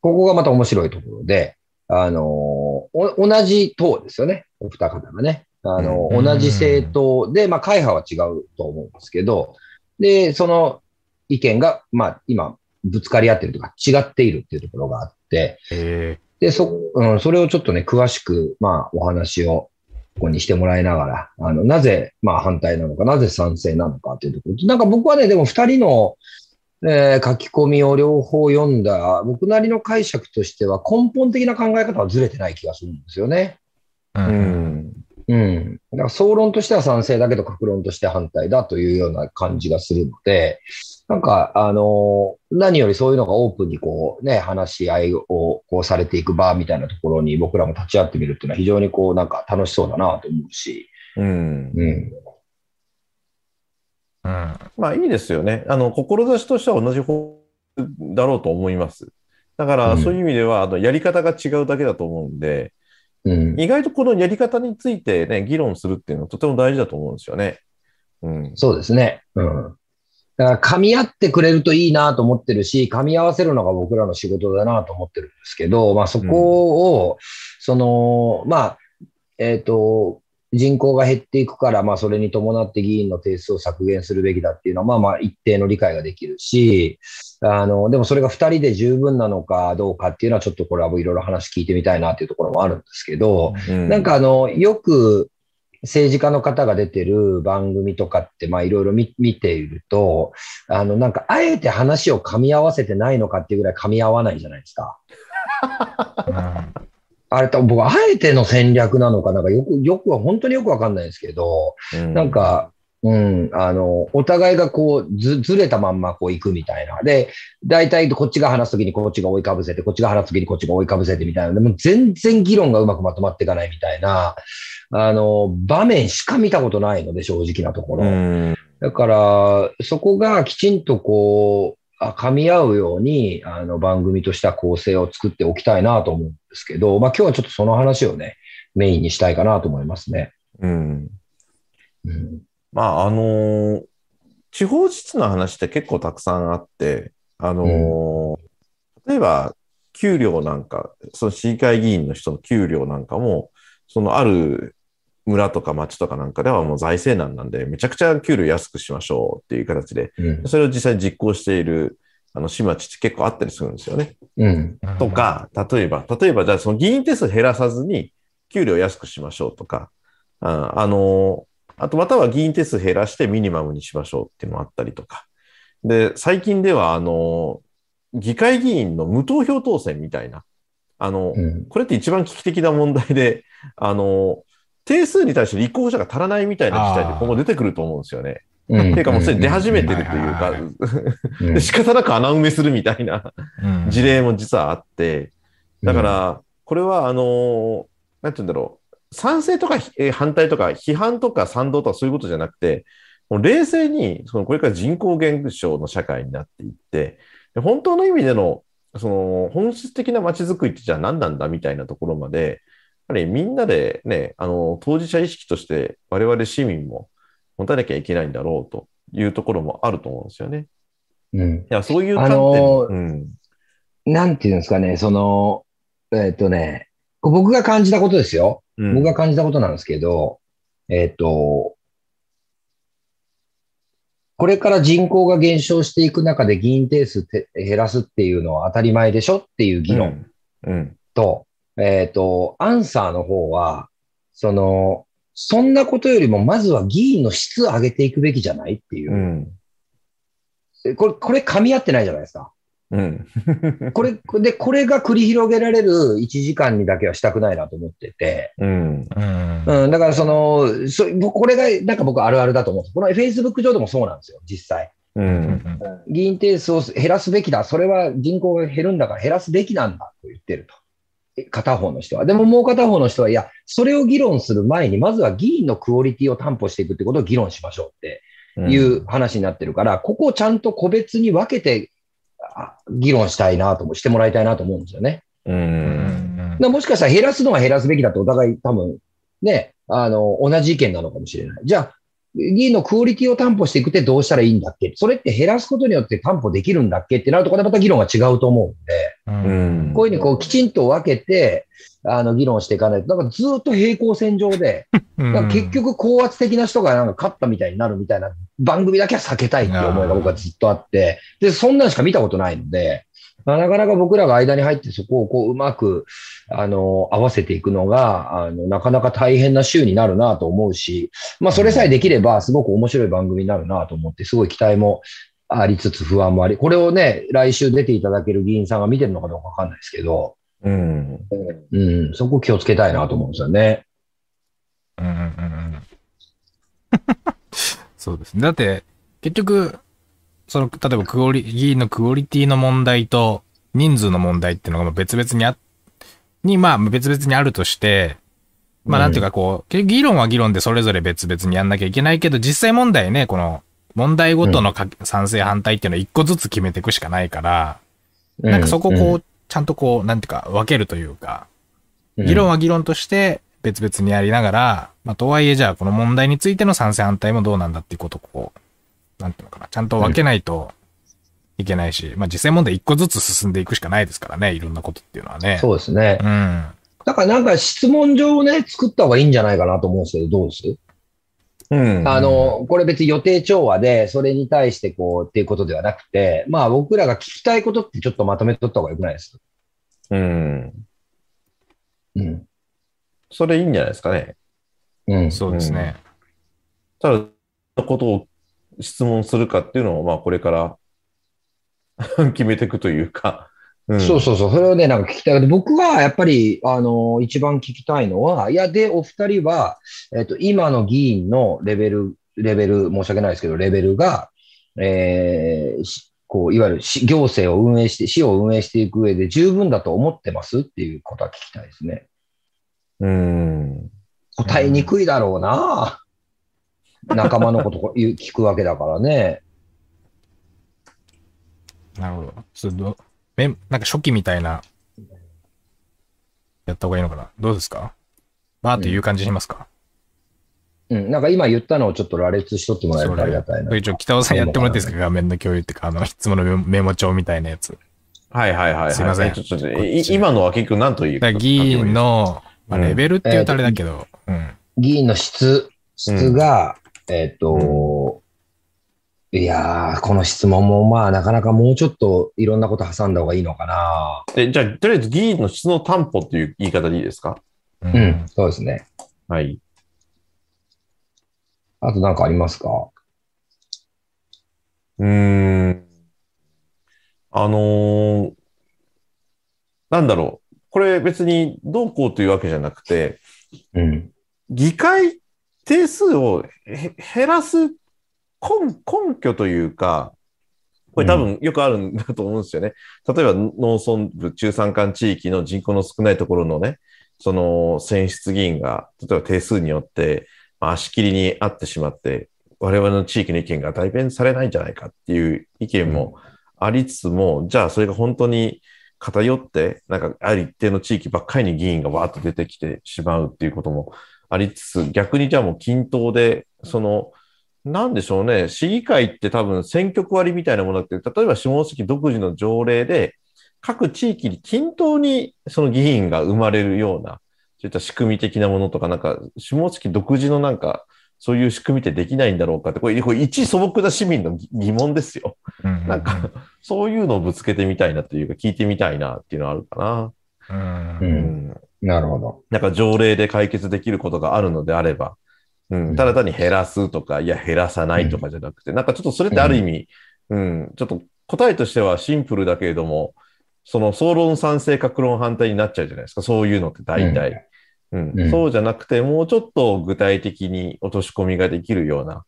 [SPEAKER 2] ここがまた面白いところで、あのお同じ党ですよね。お二方がね。あの、
[SPEAKER 3] うん
[SPEAKER 2] 同じ政党で、まあ、会派は違うと思うんですけど、で、その意見が、まあ、今、ぶつかり合ってるとか、違っているっていうところがあって、
[SPEAKER 3] え
[SPEAKER 2] で、そ、うん、それをちょっとね、詳しく、まあ、お話を、ここにしてもらいながら、あの、なぜ、まあ、反対なのか、なぜ賛成なのかっていうところと。なんか僕はね、でも二人の、えー書き込みを両方読んだ、僕なりの解釈としては、根本的な考え方はずれてない気がするんですよね。
[SPEAKER 3] ー。う。
[SPEAKER 1] うんん。
[SPEAKER 2] うん。だから、総論としては賛成だけど、格論として反対だというような感じがするので、なんか、あの何よりそういうのがオープンにこうね、話し合いをこうされていく場みたいなところに僕らも立ち会ってみるっていうのは非常にこうなんか楽しそうだなと思うし、
[SPEAKER 1] うん。
[SPEAKER 2] うん。
[SPEAKER 3] うん。
[SPEAKER 1] まあいいですよね。あの、志としては同じ方だろうと思います。だから、
[SPEAKER 2] うん
[SPEAKER 1] そういう意味では、あの、やり方が違うだけだと思うんで、
[SPEAKER 2] うん。
[SPEAKER 1] 意外とこのやり方についてね、議論するっていうのはとても大事だと思うんですよね。うん。
[SPEAKER 2] そうですね。うん。だから噛み合ってくれるといいなと思ってるし、噛み合わせるのが僕らの仕事だなと思ってるんですけど、まあそこを、その、まあ、えっ、と、人口が減っていくから、まあそれに伴って議員の定数を削減するべきだっていうのは、まあまあ一定の理解ができるし、あの、でもそれが二人で十分なのかどうかっていうのはちょっとこれはいろいろ話聞いてみたいなっていうところもあるんですけど、
[SPEAKER 1] うん。
[SPEAKER 2] なんかあの、よく政治家の方が出てる番組とかって、まあいろいろ見見ていると、あの、なんかあえて話を噛み合わせてないのかっていうぐらい噛み合わないじゃないですか。あれ多分僕、あえての戦略なのかなんかよく、よくは、本当によくわかんないですけど、
[SPEAKER 1] うん。
[SPEAKER 2] なんか、うん、あの、お互いがこう、ず、ずれたまんまこう行くみたいな。で、大体こっちが話すときにこっちが追いかぶせて、こっちが話すときにこっちが追いかぶせてみたいな。でも全然議論がうまくまとまっていかないみたいな、あの、場面しか見たことないので、正直なところ。
[SPEAKER 1] うん。
[SPEAKER 2] だから、そこがきちんとこう、あ噛み合うように、あの、番組とした構成を作っておきたいなと思うんですけど、まあ今日はちょっとその話をね、メインにしたいかなと思いますね。
[SPEAKER 1] うん。
[SPEAKER 2] うん。
[SPEAKER 1] まあ、あのー地方自治の話って結構たくさんあって、あのー例えば、給料なんか、その市議会議員の人の給料なんかも、そのある村とか町とかなんかではもう財政難なんで、めちゃくちゃ給料安くしましょうっていう形で、
[SPEAKER 2] うん。
[SPEAKER 1] それを実際に実行している、あの、市町って結構あったりするんですよね。
[SPEAKER 2] うん。
[SPEAKER 1] とか、例えば、例えば、じゃあその議員手数減らさずに、給料安くしましょうとか、ああの、あとまたは議員手数減らしてミニマムにしましょうっていうのもあったりとか。で、最近では、あの、議会議員の無投票当選みたいな、あの、
[SPEAKER 2] うん。
[SPEAKER 1] これって一番危機的な問題で、あの、定数に対して立候補者が足らないみたいな事態で今後出てくると思うんですよね。
[SPEAKER 2] うん。
[SPEAKER 1] ていうかもうすでに出始めてるというか。仕方なく穴埋めするみたいな。
[SPEAKER 3] うん。
[SPEAKER 1] 事例も実はあって、だから、これは、あの、なんて言うんだろう、賛成とかえー反対とか、批判とか賛同とかそういうことじゃなくて、もう冷静に、そのこれから人口減少の社会になっていって、で本当の意味での、その本質的な街づくりってじゃあ何なんだみたいなところまで、やはりみんなでね、あの、当事者意識として我々市民も持たなきゃいけないんだろうというところもあると思うんですよね。
[SPEAKER 2] うん。
[SPEAKER 1] いや、そういう観点、
[SPEAKER 2] あのー
[SPEAKER 1] うん。
[SPEAKER 2] なんていうんですかね、その、えっ、とね、僕が感じたことですよ。僕が感じたことなんですけど、えっ、ー、と、これから人口が減少していく中で議員定数て減らすっていうのは当たり前でしょっていう議論。
[SPEAKER 1] と、うん。
[SPEAKER 2] うん、えっ、ー、と、アンサーの方は、その、そんなことよりもまずは議員の質を上げていくべきじゃないっていう。これ、これ噛み合ってないじゃないですか。
[SPEAKER 1] うん。
[SPEAKER 2] これ、で、これが繰り広げられる1時間にだけはしたくないなと思ってて。
[SPEAKER 1] うん。
[SPEAKER 3] うん。
[SPEAKER 2] うん、だからその、そこれがなんか僕あるあるだと思うんです。この Facebook 上でもそうなんですよ、実際。
[SPEAKER 1] う。
[SPEAKER 3] うんん。
[SPEAKER 2] 議員定数を減らすべきだ。それは人口が減るんだから減らすべきなんだと言ってると。え片方の人は。でももう片方の人は、いや、それを議論する前に、まずは議員のクオリティを担保していくってことを議論しましょうっていう話になってるから、ここをちゃんと個別に分けてあ議論したいなとも、してもらいたいなと思うんですよね。
[SPEAKER 1] う。
[SPEAKER 3] うん
[SPEAKER 2] もしかしたら減らすのは減らすべきだとお互い多分ね、あの、同じ意見なのかもしれない。じゃあ、議員のクオリティを担保していくってどうしたらいいんだっけ？それって減らすことによって担保できるんだっけってなると、これまた議論が違うと思うんで、
[SPEAKER 3] う。
[SPEAKER 1] うんん。
[SPEAKER 2] こういうふうにこうきちんと分けて、あの、議論していかないと、なんかずっと平行線上で、結、局高圧的な人がなんか勝ったみたいになるみたいな番組だけは避けたいっていう思いが僕はずっとあって、で、そんなんしか見たことないので、まあ、なかなか僕らが間に入ってそこをこううまく、あの、合わせていくのが、あの、なかなか大変な週になるなと思うし、まあ、それさえできればすごく面白い番組になるなと思って、すごい期待もありつつ不安もあり、これをね、来週出ていただける議員さんが見てるのかどうかわかんないですけど、
[SPEAKER 1] うん。
[SPEAKER 2] うん、そこ気をつけたいなと思うんですよね。
[SPEAKER 3] うんうんうんうん。そうですね。だって、結局、その、例えばクオリ、議員のクオリティの問題と人数の問題っていうのがまあ別々にあ、に、まあ別々にあるとして、まあなんていうかこう、結局議論は議論でそれぞれ別々にやんなきゃいけないけど、実際問題ね、この、問題ごとのか賛成反対っていうのは一個ずつ決めていくしかないから、なんかそこをこう、ちゃんとこう、なんていうか分けるというか、
[SPEAKER 2] うん、
[SPEAKER 3] 議論は議論として別々にやりながら、まあ、とはいえじゃあこの問題についての賛成反対もどうなんだっていうことをこう、なんていうのかな、ちゃんと分けないといけないし、まあ実際問題一個ずつ進んでいくしかないですからね、いろんなことっていうのはね。
[SPEAKER 2] そうですね。
[SPEAKER 3] うん。
[SPEAKER 2] だからなんか質問状をね、作った方がいいんじゃないかなと思うんですけど、どうです？
[SPEAKER 1] うん。
[SPEAKER 2] あ、の、これ別に予定調和で、それに対してこうっていうことではなくて、まあ僕らが聞きたいことってちょっとまとめておった方がよくないですか
[SPEAKER 1] うん。
[SPEAKER 2] うん。
[SPEAKER 1] それいいんじゃないですかね。
[SPEAKER 2] うん。
[SPEAKER 3] そうですね。
[SPEAKER 1] ただ、のことを質問するかっていうのを、まあ、これから 決めていくというか。うん
[SPEAKER 2] そうそうそう。それをね、なんか聞きたい。僕はやっぱり、あの、一番聞きたいのは、いや、で、お二人は、えっと、今の議員のレベル、レベル、申し訳ないですけど、レベルが、えーしこう、いわゆる市行政を運営して、市を運営していく上で十分だと思ってますっていうことは聞きたいですね。
[SPEAKER 1] うん。
[SPEAKER 2] 答えにくいだろうな。仲間のこと 聞くわけだからね。
[SPEAKER 3] なるほど。めなんか初期みたいな、やった方がいいのかな。どうですか？バーっていう感じしますか、
[SPEAKER 2] うん。なんか今言ったのをちょっと羅列しとってもらえるとありがたいな。
[SPEAKER 3] 一応北尾さんやってもらっていいですか？画面の共有っていうか、あの、いつものメモ帳みたいなやつ。
[SPEAKER 1] はいはいはいはい。
[SPEAKER 3] すいません。
[SPEAKER 1] えちょっと今のは結局何という
[SPEAKER 3] だから議員の、まあ、
[SPEAKER 1] うん。
[SPEAKER 3] レベルって言うとあれだけど、うん。
[SPEAKER 2] 議員の質、質が、えっ、と、いやー、この質問もまあなかなかもうちょっといろんなこと挟んだ方がいいのかな。
[SPEAKER 1] え、じゃあ、とりあえず議員の質の担保っていう言い方でいいですか？
[SPEAKER 3] う
[SPEAKER 2] うん、そうですね。
[SPEAKER 1] はい。
[SPEAKER 2] あとなんかありますか？
[SPEAKER 1] うーん。あのーなんだろう。これ別にどうこうというわけじゃなくて、
[SPEAKER 2] うん。
[SPEAKER 1] 議会定数をへ減らす根根拠というか、これ多分よくあるんだと思うんですよね。例えば農村部中山間地域の人口の少ないところのね、その選出議員が、例えば定数によって、まあ足切りにあってしまって、我々の地域の意見が代弁されないんじゃないかっていう意見もありつつも、じゃあそれが本当に偏って、なんかある一定の地域ばっかりに議員がわーっと出てきてしまうっていうこともありつつ、逆にじゃあもう均等で、その、なんでしょうね、市議会って多分選挙区割りみたいなものって、例えば下関独自の条例で、各地域に均等にその議員が生まれるような、そういった仕組み的なものとか、なんか、下関独自のなんか、そういう仕組みってできないんだろうかって、これ、これ一素朴な市民の疑疑問ですよ。
[SPEAKER 3] うんうんうん
[SPEAKER 1] なんか、そういうのをぶつけてみたいなというか、聞いてみたいなっていうのはあるか
[SPEAKER 3] うん
[SPEAKER 1] な。
[SPEAKER 2] う
[SPEAKER 1] うんん。
[SPEAKER 2] なるほど。
[SPEAKER 1] なんか条例で解決できることがあるのであれば、うん、ただ単に減らすとか、いや、減らさないとかじゃなくて、なんかちょっとそれってある意味、うん、ちょっと答えとしてはシンプルだけれども、その総論賛成、格論反対になっちゃうじゃないですか。そういうのって大体。うん
[SPEAKER 2] うん
[SPEAKER 1] そうじゃなくて、もうちょっと具体的に落とし込みができるような、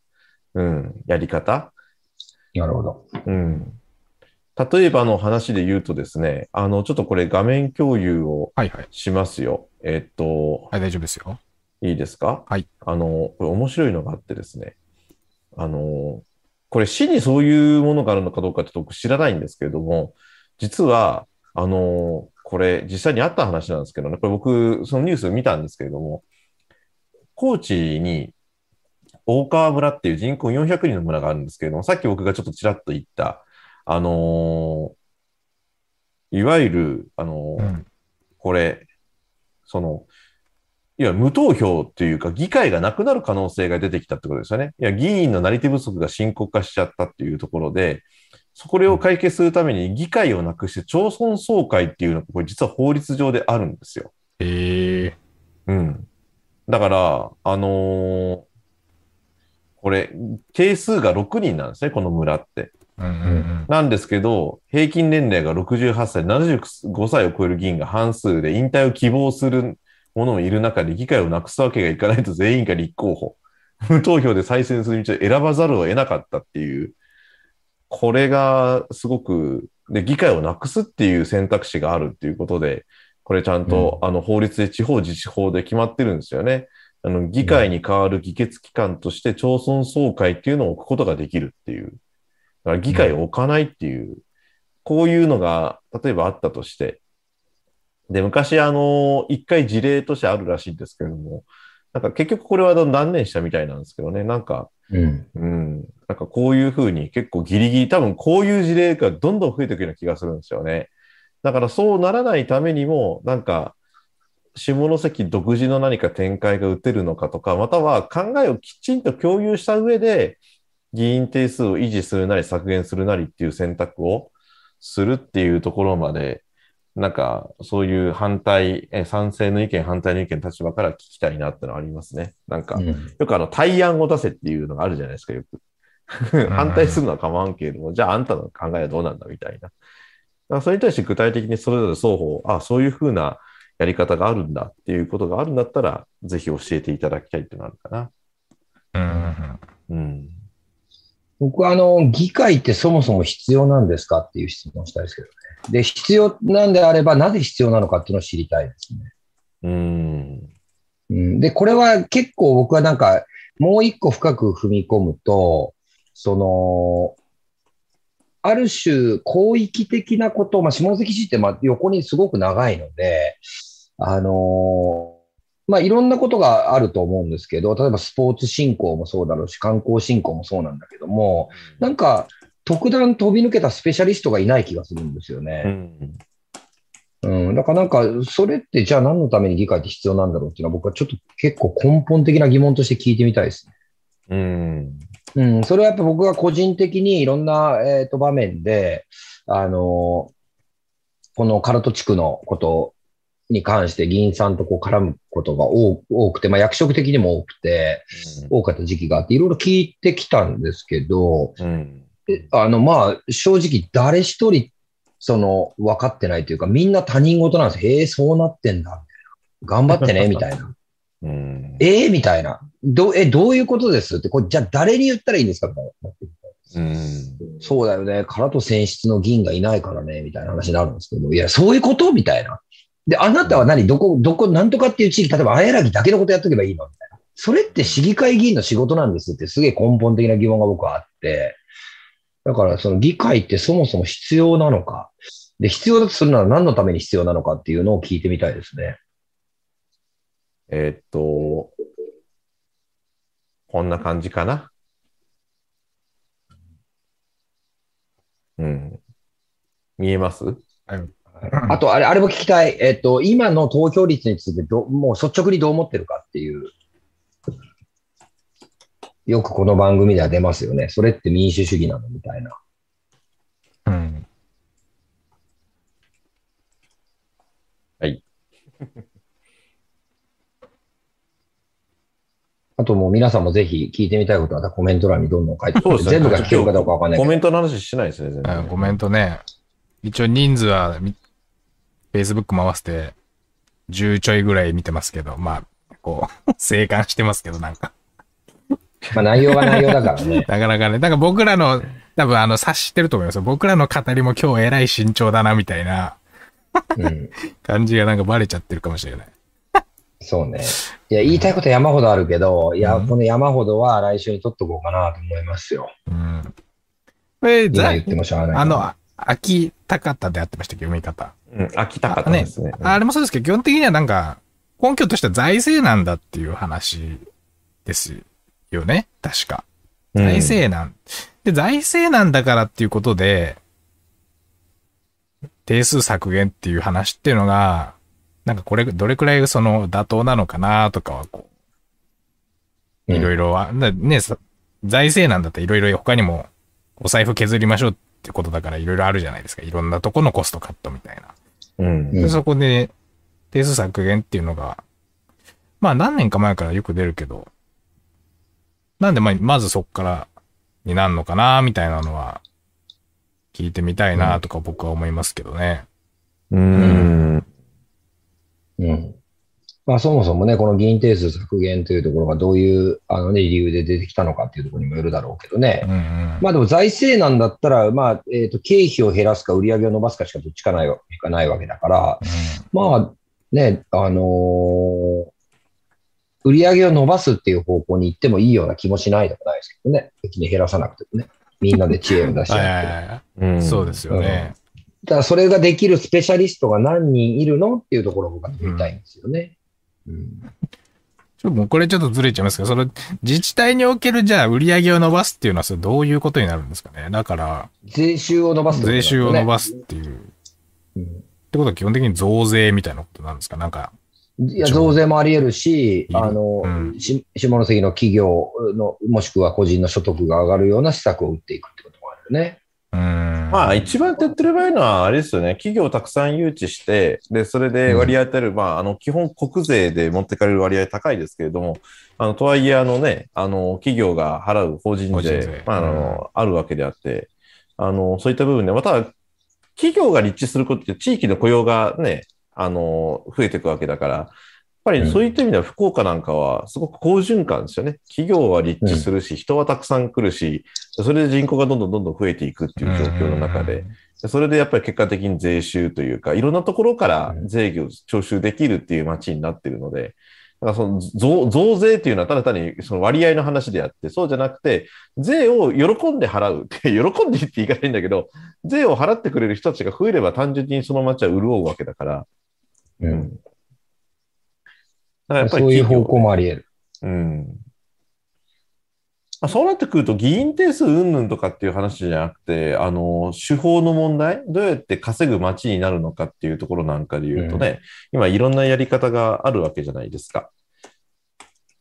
[SPEAKER 1] うん、やり方。
[SPEAKER 2] なるほど。
[SPEAKER 1] うん。例えばの話で言うとですね、あの、ちょっとこれ画面共有を
[SPEAKER 3] はいはい。
[SPEAKER 1] しますよ。えっと、
[SPEAKER 3] はい、大丈夫ですよ。
[SPEAKER 1] いいですか？
[SPEAKER 3] はい。
[SPEAKER 1] あの、これ面白いのがあってですね。あの、これ市にそういうものがあるのかどうかちょっと僕知らないんですけれども、実は、あの、これ実際にあった話なんですけどね、これ僕、そのニュース見たんですけれども、高知に大川村っていう人口400人の村があるんですけれども、さっき僕がちょっとちらっと言った、あのいわゆる、あの
[SPEAKER 3] うん。
[SPEAKER 1] これ、その、いや、無投票っていうか、議会がなくなる可能性が出てきたってことですよね。いや、議員のなり手不足が深刻化しちゃったっていうところで、そこを解決するために議会をなくして町村総会っていうのが、これ実は法律上であるんですよ。
[SPEAKER 3] へえ。
[SPEAKER 1] うん。だから、あのーこれ、定数が6人なんですね、この村って。
[SPEAKER 3] うんうんうん。
[SPEAKER 1] なんですけど、平均年齢が68歳、75歳を超える議員が半数で引退を希望する者もいる中で議会をなくすわけがいかないと全員が立候補。無投票で再選する道を選ばざるを得なかったっていう、これがすごく、で、議会をなくすっていう選択肢があるっていうことで、これちゃんと、あの法律で地方自治法で決まってるんですよね。あの議会に代わる議決機関として町村総会っていうのを置くことができるっていう。だから議会を置かないっていう、こういうのが、例えばあったとして、で、昔、あの、一回事例としてあるらしいんですけれども、なんか結局これは断念したみたいなんですけどね、なんか、
[SPEAKER 2] うん。
[SPEAKER 1] うん、なんかこういうふうに結構ギリギリ、多分こういう事例がどんどん増えていくような気がするんですよね。だからそうならないためにも、なんか、下関独自の何か展開が打てるのかとか、または考えをきちんと共有した上で、議員定数を維持するなり削減するなりっていう選択をするっていうところまで、なんかそういう反対、え賛成の意見、反対の意見立場から聞きたいなってのはありますね。なんか、
[SPEAKER 2] うん
[SPEAKER 1] よくあの対案を出せっていうのがあるじゃないですか、よく。反対するのは構わんけれども、じゃああんたの考えはどうなんだみたいな。だからそれに対して具体的にそれぞれ双方、あそういうふうなやり方があるんだっていうことがあるんだったら、ぜひ教えていただきたいっていうのがあるか
[SPEAKER 3] うんうんうん。
[SPEAKER 2] 僕はあの、議会ってそもそも必要なんですかっていう質問をしたいですけどね。で、必要なんであれば、なぜ必要なのかっていうのを知りたいですね。
[SPEAKER 1] うん。
[SPEAKER 2] うん、で、これは結構僕はなんか、もう一個深く踏み込むと、その、ある種、広域的なこと、まあ、下関市ってまあ横にすごく長いので、あのまあ、いろんなことがあると思うんですけど、例えばスポーツ振興もそうだろうし、観光振興もそうなんだけども、なんか、特段飛び抜けたスペシャリストがいない気がするんですよ
[SPEAKER 1] う
[SPEAKER 2] ね。
[SPEAKER 1] ん。
[SPEAKER 2] うん。だからなんか、それってじゃあ何のために議会って必要なんだろうっていうのは僕はちょっと結構根本的な疑問として聞いてみたいですね。
[SPEAKER 1] うん。
[SPEAKER 2] うん。それはやっぱ僕が個人的にいろんな、えー、と場面で、あのこのカルト地区のことに関して議員さんとこう絡むことが多多くて、まあ役職的にも多くて、多かった時期があって、いろいろ聞いてきたんですけど、
[SPEAKER 1] うん。
[SPEAKER 2] であの、まあ、正直誰一人、その、分かってないというか、みんな他人事なんです。へえ、そうなってんだ、みたいな。頑張ってね、みたいな。
[SPEAKER 1] うん。
[SPEAKER 2] ええみたいな。ど、え、どういうことです？って、これ、じゃあ誰に言ったらいいんですか？みたいな。
[SPEAKER 1] うん。
[SPEAKER 2] そうだよね。空と選出の議員がいないからね、みたいな話になるんですけど、いや、そういうこと？みたいな。で、あなたは何？どこ、どこ、なんとかっていう地域、例えば、あやらぎだけのことやっとけばいいの？みたいな。それって市議会議員の仕事なんですって、すげえ根本的な疑問が僕はあって、だから、その議会ってそもそも必要なのか。で、必要だとするなら何のために必要なのかっていうのを聞いてみたいですね。
[SPEAKER 1] えーっと、こんな感じかな？うん。見えます？
[SPEAKER 2] あと、あれ、あれも聞きたい。えっと、今の投票率についてど、もう率直にどう思ってるかっていう。よくこの番組では出ますよね。それって民主主義なの？みたいな。
[SPEAKER 3] うん。
[SPEAKER 2] あともう皆さんもぜひ聞いてみたいことはコメント欄にどんどん書いて
[SPEAKER 1] そうですね
[SPEAKER 2] 全部が聞けるかどうかわかんないけど。
[SPEAKER 1] コメントの話してないですね、全然。
[SPEAKER 3] あコメントね。一応人数はみ、Facebook 回して、10ちょいぐらい見てますけど、まあ、こう、静観してますけど、なんか。
[SPEAKER 2] まあ内容が内容だからね。
[SPEAKER 3] なかなかね、なんか僕らの、多分あの、察してると思いますよ。僕らの語りも今日えらい慎重だな、みたいな
[SPEAKER 2] うん。
[SPEAKER 3] 感じがなんかバレちゃってるかもしれない。
[SPEAKER 2] そうね。いや、言いたいこと山ほどあるけど、いや、
[SPEAKER 3] うん
[SPEAKER 2] この山ほどは来週に取っとこうかなと思いますよ。
[SPEAKER 3] うん。これ、ざ
[SPEAKER 2] 今言ってもしょうがない。
[SPEAKER 3] あの、あ秋高田であってましたっけ、読み方。
[SPEAKER 1] うん、飽きたかったですね。
[SPEAKER 3] あれもそうですけど、基本的にはなんか、根拠としては財政なんだっていう話ですよね。確か。
[SPEAKER 1] うん
[SPEAKER 3] 財政なん。で、財政なんだからっていうことで、定数削減っていう話っていうのが、なんかこれ、どれくらいその妥当なのかなとかは、こう、
[SPEAKER 2] うん
[SPEAKER 3] いろいろは、だね、さ財政なんだっていろいろ他にも、お財布削りましょうってことだからいろいろあるじゃないですか。いろんなとこのコストカットみたいな。
[SPEAKER 1] うん。
[SPEAKER 2] うん
[SPEAKER 3] で、そこで、定数削減っていうのが、まあ何年か前からよく出るけど、なんでまあ、まずそこからになるのかな、みたいなのは、聞いてみたいな、とか僕は思いますけどね。
[SPEAKER 1] うん。
[SPEAKER 2] うん。まあそもそもね、この議員定数削減というところがどういうあの、ね、理由で出てきたのかっていうところにもよるだろうけどね。
[SPEAKER 3] うんうん。
[SPEAKER 2] まあでも財政なんだったら、まあ、えっ、と、経費を減らすか売り上げを伸ばすかしかどっちかないわかないわけだから、まあね、あのー売り上げを伸ばすっていう方向に行ってもいいような気もしないでもないですけどね。別に減らさなくてもね。みんなで知恵を出し
[SPEAKER 3] はい
[SPEAKER 2] 合って。
[SPEAKER 3] そうですよね。
[SPEAKER 2] ただそれができるスペシャリストが何人いるのっていうところを僕は見たいんですよね。うん
[SPEAKER 3] ちょもうこれちょっとずれちゃいますけど、それ、自治体におけるじゃあ売り上げを伸ばすっていうのはそれどういうことになるんですかね？だから、
[SPEAKER 2] 税収を伸ばすね
[SPEAKER 3] 税収を伸ばすっていう。っ
[SPEAKER 2] うん
[SPEAKER 3] てことは基本的に増税みたいなことなんですか？なんか、
[SPEAKER 2] いや、増税もあり得るし、あの、
[SPEAKER 3] うん
[SPEAKER 2] し下関の企業の、もしくは個人の所得が上がるような施策を打っていくってこともあるよね。
[SPEAKER 3] うーん。
[SPEAKER 1] まあ、一番手っ取り早いのは、あれですよね。企業をたくさん誘致して、で、それで割り当てる、まあ、あの、基本国税で持ってかれる割合高いですけれども、あの、とはいえ、あのね、あの、企業が払う法人
[SPEAKER 3] 税
[SPEAKER 1] 税、まあ、あの、あるわけであって、あの、そういった部分で、また、企業が立地することで地域の雇用がね、あの、増えていくわけだから、やっぱりそういった意味では福岡なんかはすごく好循環ですよね。企業は立地するし、人はたくさん来るし、それで人口がどんどんどんどん増えていくっていう状況の中で、それでやっぱり結果的に税収というか、いろんなところから税業を徴収できるっていう街になっているので、だからその増増税っていうのはただ単にその割合の話であって、そうじゃなくて、税を喜んで払うって、喜んでって言い方いいんだけど、税を払ってくれる人たちが増えれば単純にその街は潤うわけだから、
[SPEAKER 2] うん。
[SPEAKER 1] だからやっぱり
[SPEAKER 2] そういう方向もあり得る。
[SPEAKER 1] うん。まあそうなってくると、議員定数云々とかっていう話じゃなくて、あの、手法の問題、どうやって稼ぐ街になるのかっていうところなんかで言うとね、今いろんなやり方があるわけじゃないですか。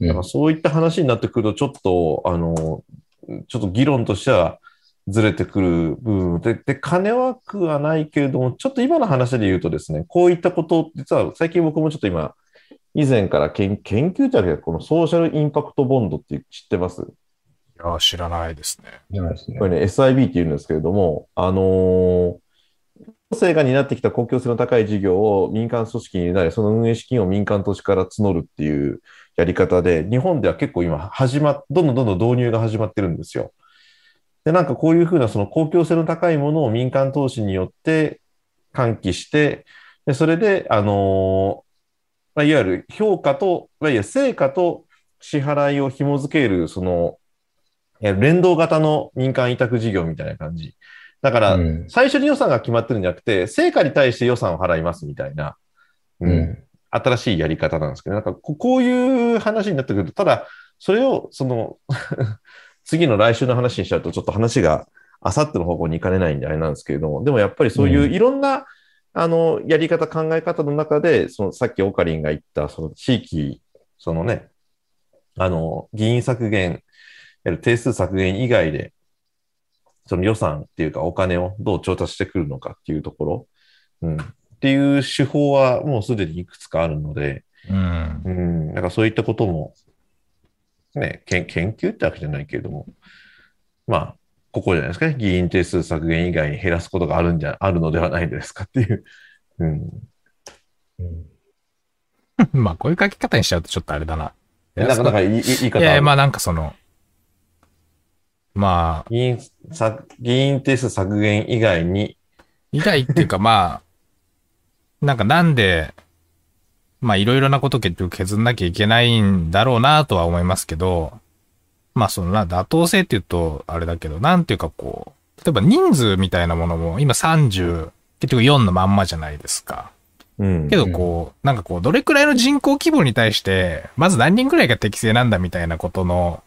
[SPEAKER 1] からそういった話になってくると、ちょっと、あの、ちょっと議論としてはずれてくる部分で、で、金枠はないけれども、ちょっと今の話で言うとですね、こういったこと、実は最近僕もちょっと今、以前から研研究じゃなくて、このソーシャルインパクトボンドって知ってます？
[SPEAKER 3] いや、知らないですね。
[SPEAKER 2] じゃないですね
[SPEAKER 1] これね、SIB って言うんですけれども、あのー行政が担ってきた公共性の高い事業を民間組織になり、その運営資金を民間投資から募るっていうやり方で、日本では結構今始まっ、どんどんどんどん導入が始まってるんですよ。で、なんかこういうふうなその公共性の高いものを民間投資によって喚起して、でそれで、あのーまあ、いわゆる評価と、いわゆる成果と支払いを紐付ける、その、連動型の民間委託事業みたいな感じ。だから、
[SPEAKER 2] うん
[SPEAKER 1] 最初に予算が決まってるんじゃなくて、成果に対して予算を払いますみたいな、うん
[SPEAKER 2] うん
[SPEAKER 1] 新しいやり方なんですけど、なんかここういう話になってくると、ただ、それを、その、次の来週の話にしちゃうと、ちょっと話があさっての方向に行かれないんであれなんですけれども、でもやっぱりそういう
[SPEAKER 2] うん。
[SPEAKER 1] いろんな、あの、やり方、考え方の中で、その、さっきオカリンが言った、その地域、そのね、あの、議員削減定数削減以外で、その予算っていうかお金をどう調達してくるのかっていうところ、うん、っていう手法はもうすでにいくつかあるので、
[SPEAKER 3] うん。
[SPEAKER 1] うん、なんかそういったことも、ね、研研究ってわけじゃないけれども、まあ、ここじゃないですかね。議員定数削減以外に減らすことがあるんじゃ、あるのではないですかっていう。うん。
[SPEAKER 2] うん
[SPEAKER 3] まあ、こういう書き方にしちゃうとちょっとあれだな。
[SPEAKER 1] なかなか言い言い方
[SPEAKER 3] いやま
[SPEAKER 1] あ
[SPEAKER 3] あなんかその、まあ、
[SPEAKER 1] 議員さ、議員定数削減以外に、
[SPEAKER 3] 以外っていうかまあ、なんかなんで、まあいろいろなこと結局削んなきゃいけないんだろうなとは思いますけど、まあそのな、妥当性って言うとあれだけど、なんていうかこう、例えば人数みたいなものも今30、結局4のまんまじゃないですか。
[SPEAKER 1] うん。
[SPEAKER 3] けどこう、なんかこう、どれくらいの人口規模に対して、まず何人くらいが適正なんだみたいなことの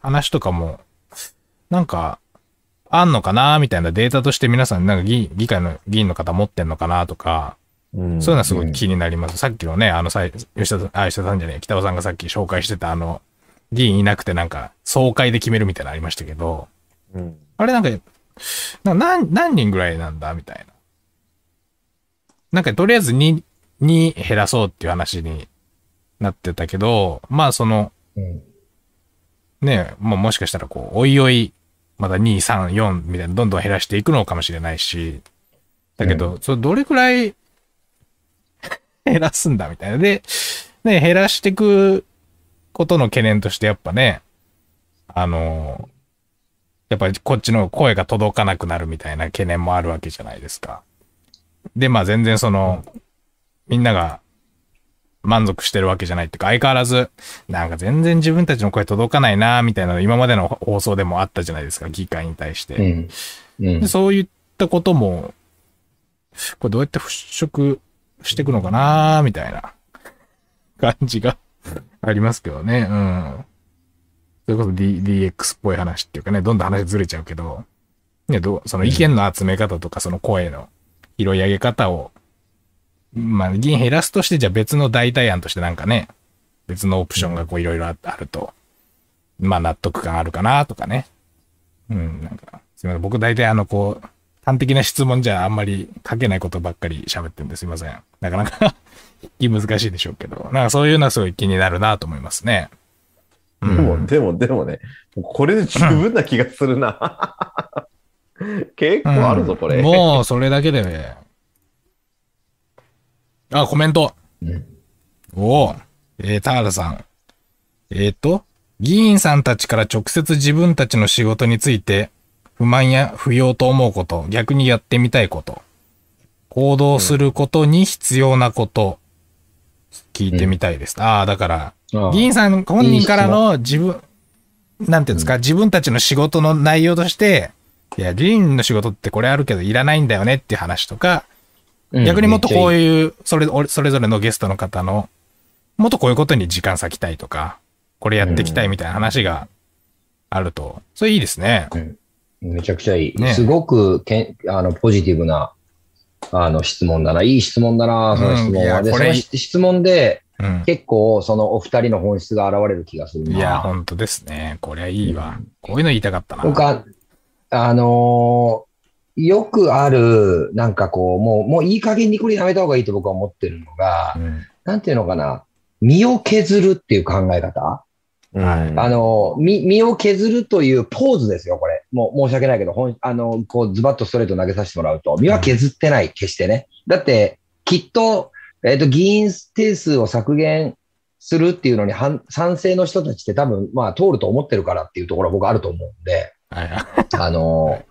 [SPEAKER 3] 話とかも、なんか、あんのかなみたいなデータとして皆さん、なんか議議会の議員の方持ってんのかなとか、
[SPEAKER 1] うん、
[SPEAKER 3] そういうのはすごい気になります。さっきのね、あのさい、吉田さん、あ、吉田さんじゃねえ、北尾さんがさっき紹介してたあの、議員いなくてなんか、総会で決めるみたいなのありましたけど、
[SPEAKER 1] うん。
[SPEAKER 3] あれなんか、なんか何、何人ぐらいなんだみたいな。なんかとりあえず2、に減らそうっていう話になってたけど、まあその、
[SPEAKER 2] うん
[SPEAKER 3] ね、もうもしかしたらこう、おいおい、まだ2、3、4みたいなどんどん減らしていくのかもしれないし、だけど、それどれくらい減らすんだみたいな。で、ね、減らしていくことの懸念としてやっぱね、あの、やっぱりこっちの声が届かなくなるみたいな懸念もあるわけじゃないですか。で、まあ全然その、みんなが満足してるわけじゃないっていうか、相変わらず、なんか全然自分たちの声届かないな、みたいなの今までの放送でもあったじゃないですか、議会に対して。
[SPEAKER 2] うん。うん
[SPEAKER 3] で、そういったことも、これどうやって払拭していくのかなみたいな感じがありますけどね。うん。それこそ、D、DX っぽい話っていうかね、どんどん話ずれちゃうけど、ね、ど、その意見の集め方とか、その声の拾い上げ方を、まあ、議員減らすとして、じゃあ別の代替案としてなんかね、別のオプションがこういろいろああると、まあ納得感あるかなとかね。うん、なんか、すみません。僕大体あの、こう、端的な質問じゃあんまり書けないことばっかり喋ってるんですいません。なかなか 難しいでしょうけど、なんかそういうのはすごい気になるなと思いますね。う
[SPEAKER 1] で
[SPEAKER 3] ん
[SPEAKER 1] も、でも、でもね、これで十分な気がするな。結構あるぞ、これ。
[SPEAKER 3] もう、それだけでね。あ、コメント。
[SPEAKER 2] うん
[SPEAKER 3] おお。えー、田原さん。えっ、と、議員さんたちから直接自分たちの仕事について不満や不要と思うこと、逆にやってみたいこと、行動することに必要なこと、聞いてみたいです。ああ、だから、議員さん本人からの自分、なんていうんですか、自分たちの仕事の内容として、いや、議員の仕事ってこれあるけどいらないんだよねっていう話とか、
[SPEAKER 2] うん
[SPEAKER 3] 逆にもっとこういう、それ、それぞれのゲストの方の、もっとこういうことに時間割きたいとか、これやっていきたいみたいな話があると、それいいですね。
[SPEAKER 2] ゃいいめちゃくちゃいい。
[SPEAKER 3] ね
[SPEAKER 2] すごくけんあのポジティブなあの質問だな。いい質問だな、その質
[SPEAKER 3] うん
[SPEAKER 2] 問は。で、
[SPEAKER 3] いやこれ
[SPEAKER 2] その質問で
[SPEAKER 3] うん。
[SPEAKER 2] 結構そのお二人の本質が現れる気がするな。
[SPEAKER 3] いや、本当ですね。これはいいわ。こういうの言いたかったな。
[SPEAKER 2] 僕は、あのーよくある、なんかこう、もう、もういい加減にこれやめた方がいいと僕は思ってるのが、
[SPEAKER 3] うん
[SPEAKER 2] なんていうのかな、身を削るっていう考え方。
[SPEAKER 1] うん
[SPEAKER 3] はい
[SPEAKER 2] あの、身、身を削るというポーズですよ、これ。もう申し訳ないけど、ほんあの、こう、ズバッとストレート投げさせてもらうと、身は削ってない、決してね。だって、きっと、えっ、と、議員定数を削減するっていうのに反賛成の人たちって多分、まあ、通ると思ってるからっていうところは僕あると思うんで。あの、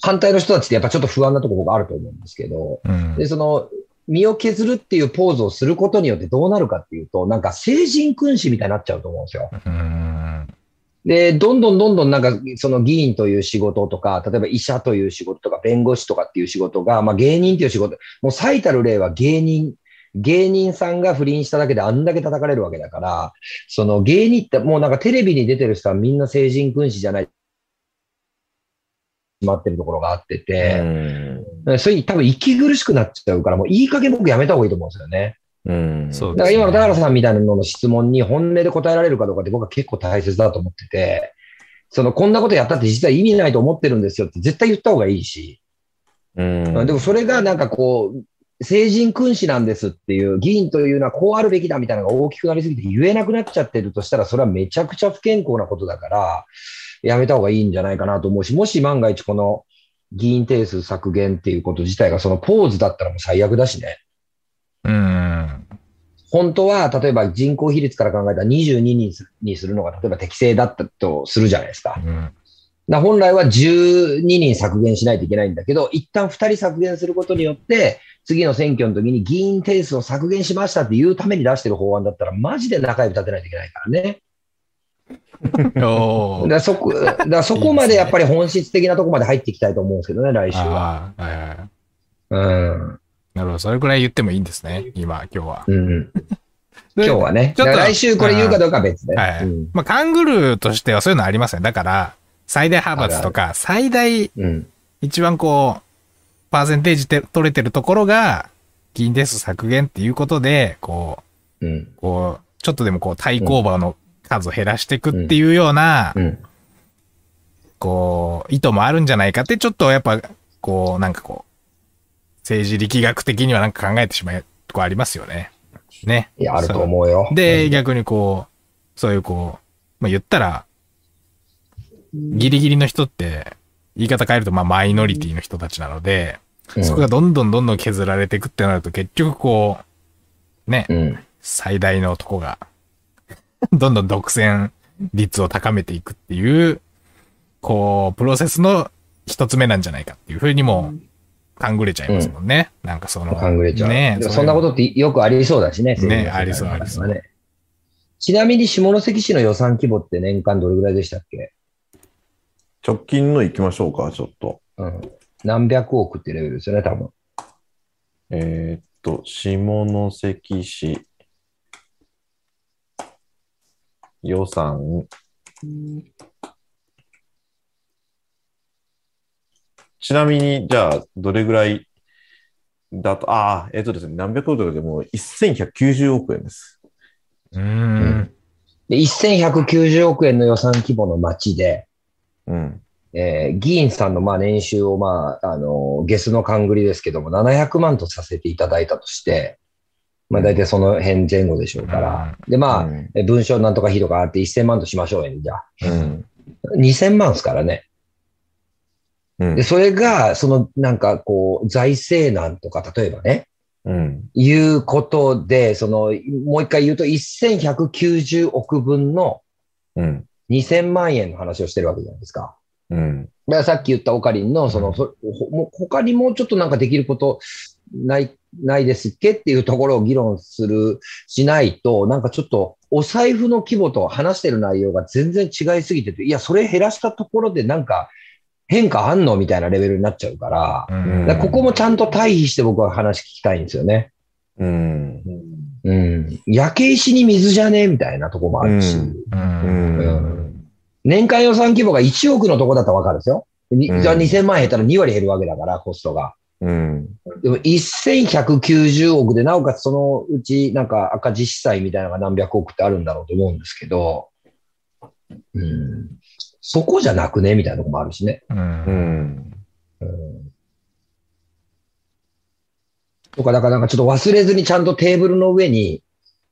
[SPEAKER 2] 反対の人たちってやっぱちょっと不安なところ僕あると思うんですけど、
[SPEAKER 3] うん
[SPEAKER 2] で、その、身を削るっていうポーズをすることによってどうなるかっていうと、なんか成人君子みたいになっちゃうと思うんですよ。
[SPEAKER 3] うん。
[SPEAKER 2] で、どんどんどんどんなんか、その議員という仕事とか、例えば医者という仕事とか、弁護士とかっていう仕事が、まあ芸人という仕事、もう最たる例は芸人、芸人さんが不倫しただけであんだけ叩かれるわけだから、その芸人ってもうなんかテレビに出てる人はみんな成人君子じゃない、決まってるところがあってて、
[SPEAKER 1] うん
[SPEAKER 2] それ多分息苦しくなっちゃうから、もういい加減僕やめた方がいいと思うんですよね。
[SPEAKER 1] うん
[SPEAKER 2] だから
[SPEAKER 3] そうですね
[SPEAKER 2] 今の田原さんみたいなのの質問に本音で答えられるかどうかって僕は結構大切だと思ってて、その、こんなことやったって実は意味ないと思ってるんですよって絶対言った方がいいし、
[SPEAKER 1] うん。
[SPEAKER 2] でもそれがなんかこう、成人君子なんですっていう、議員というのはこうあるべきだみたいなのが大きくなりすぎて言えなくなっちゃってるとしたら、それはめちゃくちゃ不健康なことだから、やめた方がいいんじゃないかなと思うし、もし万が一この議員定数削減っていうこと自体がそのポーズだったらもう最悪だしね。
[SPEAKER 3] うん。
[SPEAKER 2] 本当は、例えば人口比率から考えたら22人にするのが、例えば適正だったとするじゃないですか。
[SPEAKER 3] うん。
[SPEAKER 2] な本来は12人削減しないといけないんだけど、一旦2人削減することによって、次の選挙の時に議員定数を削減しましたっていうために出してる法案だったら、マジで中指立てないといけないからね。だそこ、だそこまでやっぱり本質的なところまで入っていきたいと思うんですけどね、来週は。
[SPEAKER 3] ああ、はいはい。
[SPEAKER 2] うん。
[SPEAKER 3] なるほど。それくらい言ってもいいんですね。今、今日は。
[SPEAKER 2] うん。
[SPEAKER 3] で
[SPEAKER 2] 今日はね。
[SPEAKER 3] ちょっと
[SPEAKER 2] 来週これ言うかどうかは別で。
[SPEAKER 3] はい。
[SPEAKER 2] うん。
[SPEAKER 3] まあ、カングルーとしてはそういうのありますね。だから、最大派閥とか、最大、
[SPEAKER 2] うん。
[SPEAKER 3] 一番こう、パーセンテージで取れてるところが、議員定数削減っていうことで、こう、
[SPEAKER 2] うん。
[SPEAKER 3] こう、ちょっとでもこう、対抗馬の数を減らしていくっていうような、
[SPEAKER 2] うん。
[SPEAKER 3] こう、意図もあるんじゃないかって、ちょっとやっぱ、こう、なんかこう、政治力学的にはなんか考えてしまうとこありますよね。ね。
[SPEAKER 2] いや、あると思うよ。
[SPEAKER 3] で、逆にこう、そういうこう、まあ、言ったら、ギリギリの人って、言い方変えると、まあ、マイノリティの人たちなので、
[SPEAKER 2] うん
[SPEAKER 3] そこがどんどんどんどん削られていくってなると、結局こう、ね、
[SPEAKER 2] うん。
[SPEAKER 3] 最大のとこが、どんどん独占率を高めていくっていう、こう、プロセスの一つ目なんじゃないかっていうふうにも、勘ぐれちゃいますもんね。なんかその、
[SPEAKER 2] 考えちゃう。
[SPEAKER 3] ね
[SPEAKER 2] そんなことってよくありそうだしね。
[SPEAKER 3] ねありそうありそう
[SPEAKER 2] ねちなみに下関市の予算規模って年間どれぐらいでしたっけ？
[SPEAKER 1] 直近の行きましょうか、ちょっと。
[SPEAKER 2] うん。何百億ってレベルですよね、多分。
[SPEAKER 1] えーっと、下関市予算。ちなみに、じゃあ、どれぐらいだと、ああ、えーっとですね、何百億でも1190億円です。
[SPEAKER 3] うーん。
[SPEAKER 2] で、1190億円の予算規模の町で、
[SPEAKER 1] うん。
[SPEAKER 2] えー議員さんのまあ年収をまあ、あの、ゲスの勘繰りですけども、700万とさせていただいたとして、まあ大体その辺前後でしょうから。で、まあ、文章なんとか費とかあって1000万としましょうよ、じゃあ。
[SPEAKER 1] うん。
[SPEAKER 2] 2000万ですからね。
[SPEAKER 1] うん
[SPEAKER 2] で、それが、その、なんかこう、財政難とか、例えばね、
[SPEAKER 1] うん。
[SPEAKER 2] いうことで、その、もう一回言うと、1190億分の
[SPEAKER 1] うん。
[SPEAKER 2] 2000万円の話をしてるわけじゃないですか。
[SPEAKER 1] うん。
[SPEAKER 2] だからさっき言ったオカリンの、その、そほもう他にもうちょっとなんかできることない、ないですっけっていうところを議論する、しないと、なんかちょっと、お財布の規模と話してる内容が全然違いすぎてて、いや、それ減らしたところでなんか変化あんのみたいなレベルになっちゃうから、
[SPEAKER 3] うん
[SPEAKER 2] だからここもちゃんと対比して僕は話聞きたいんですよね。
[SPEAKER 1] うん。
[SPEAKER 2] うん。焼け石に水じゃねえみたいなとこもあるし、
[SPEAKER 1] うん
[SPEAKER 3] う。
[SPEAKER 1] うんん。
[SPEAKER 2] 年間予算規模が1億のとこだったらわかるんですよ。じゃあ2000万減ったら2割減るわけだから、コストが。
[SPEAKER 1] うん。
[SPEAKER 2] でも1190億で、なおかつそのうちなんか赤字負債みたいなのが何百億ってあるんだろうと思うんですけど、うん、そこじゃなくねみたいなとこもあるしね。
[SPEAKER 3] うん。
[SPEAKER 1] うん。
[SPEAKER 2] うんとか、だからなんかちょっと忘れずにちゃんとテーブルの上に、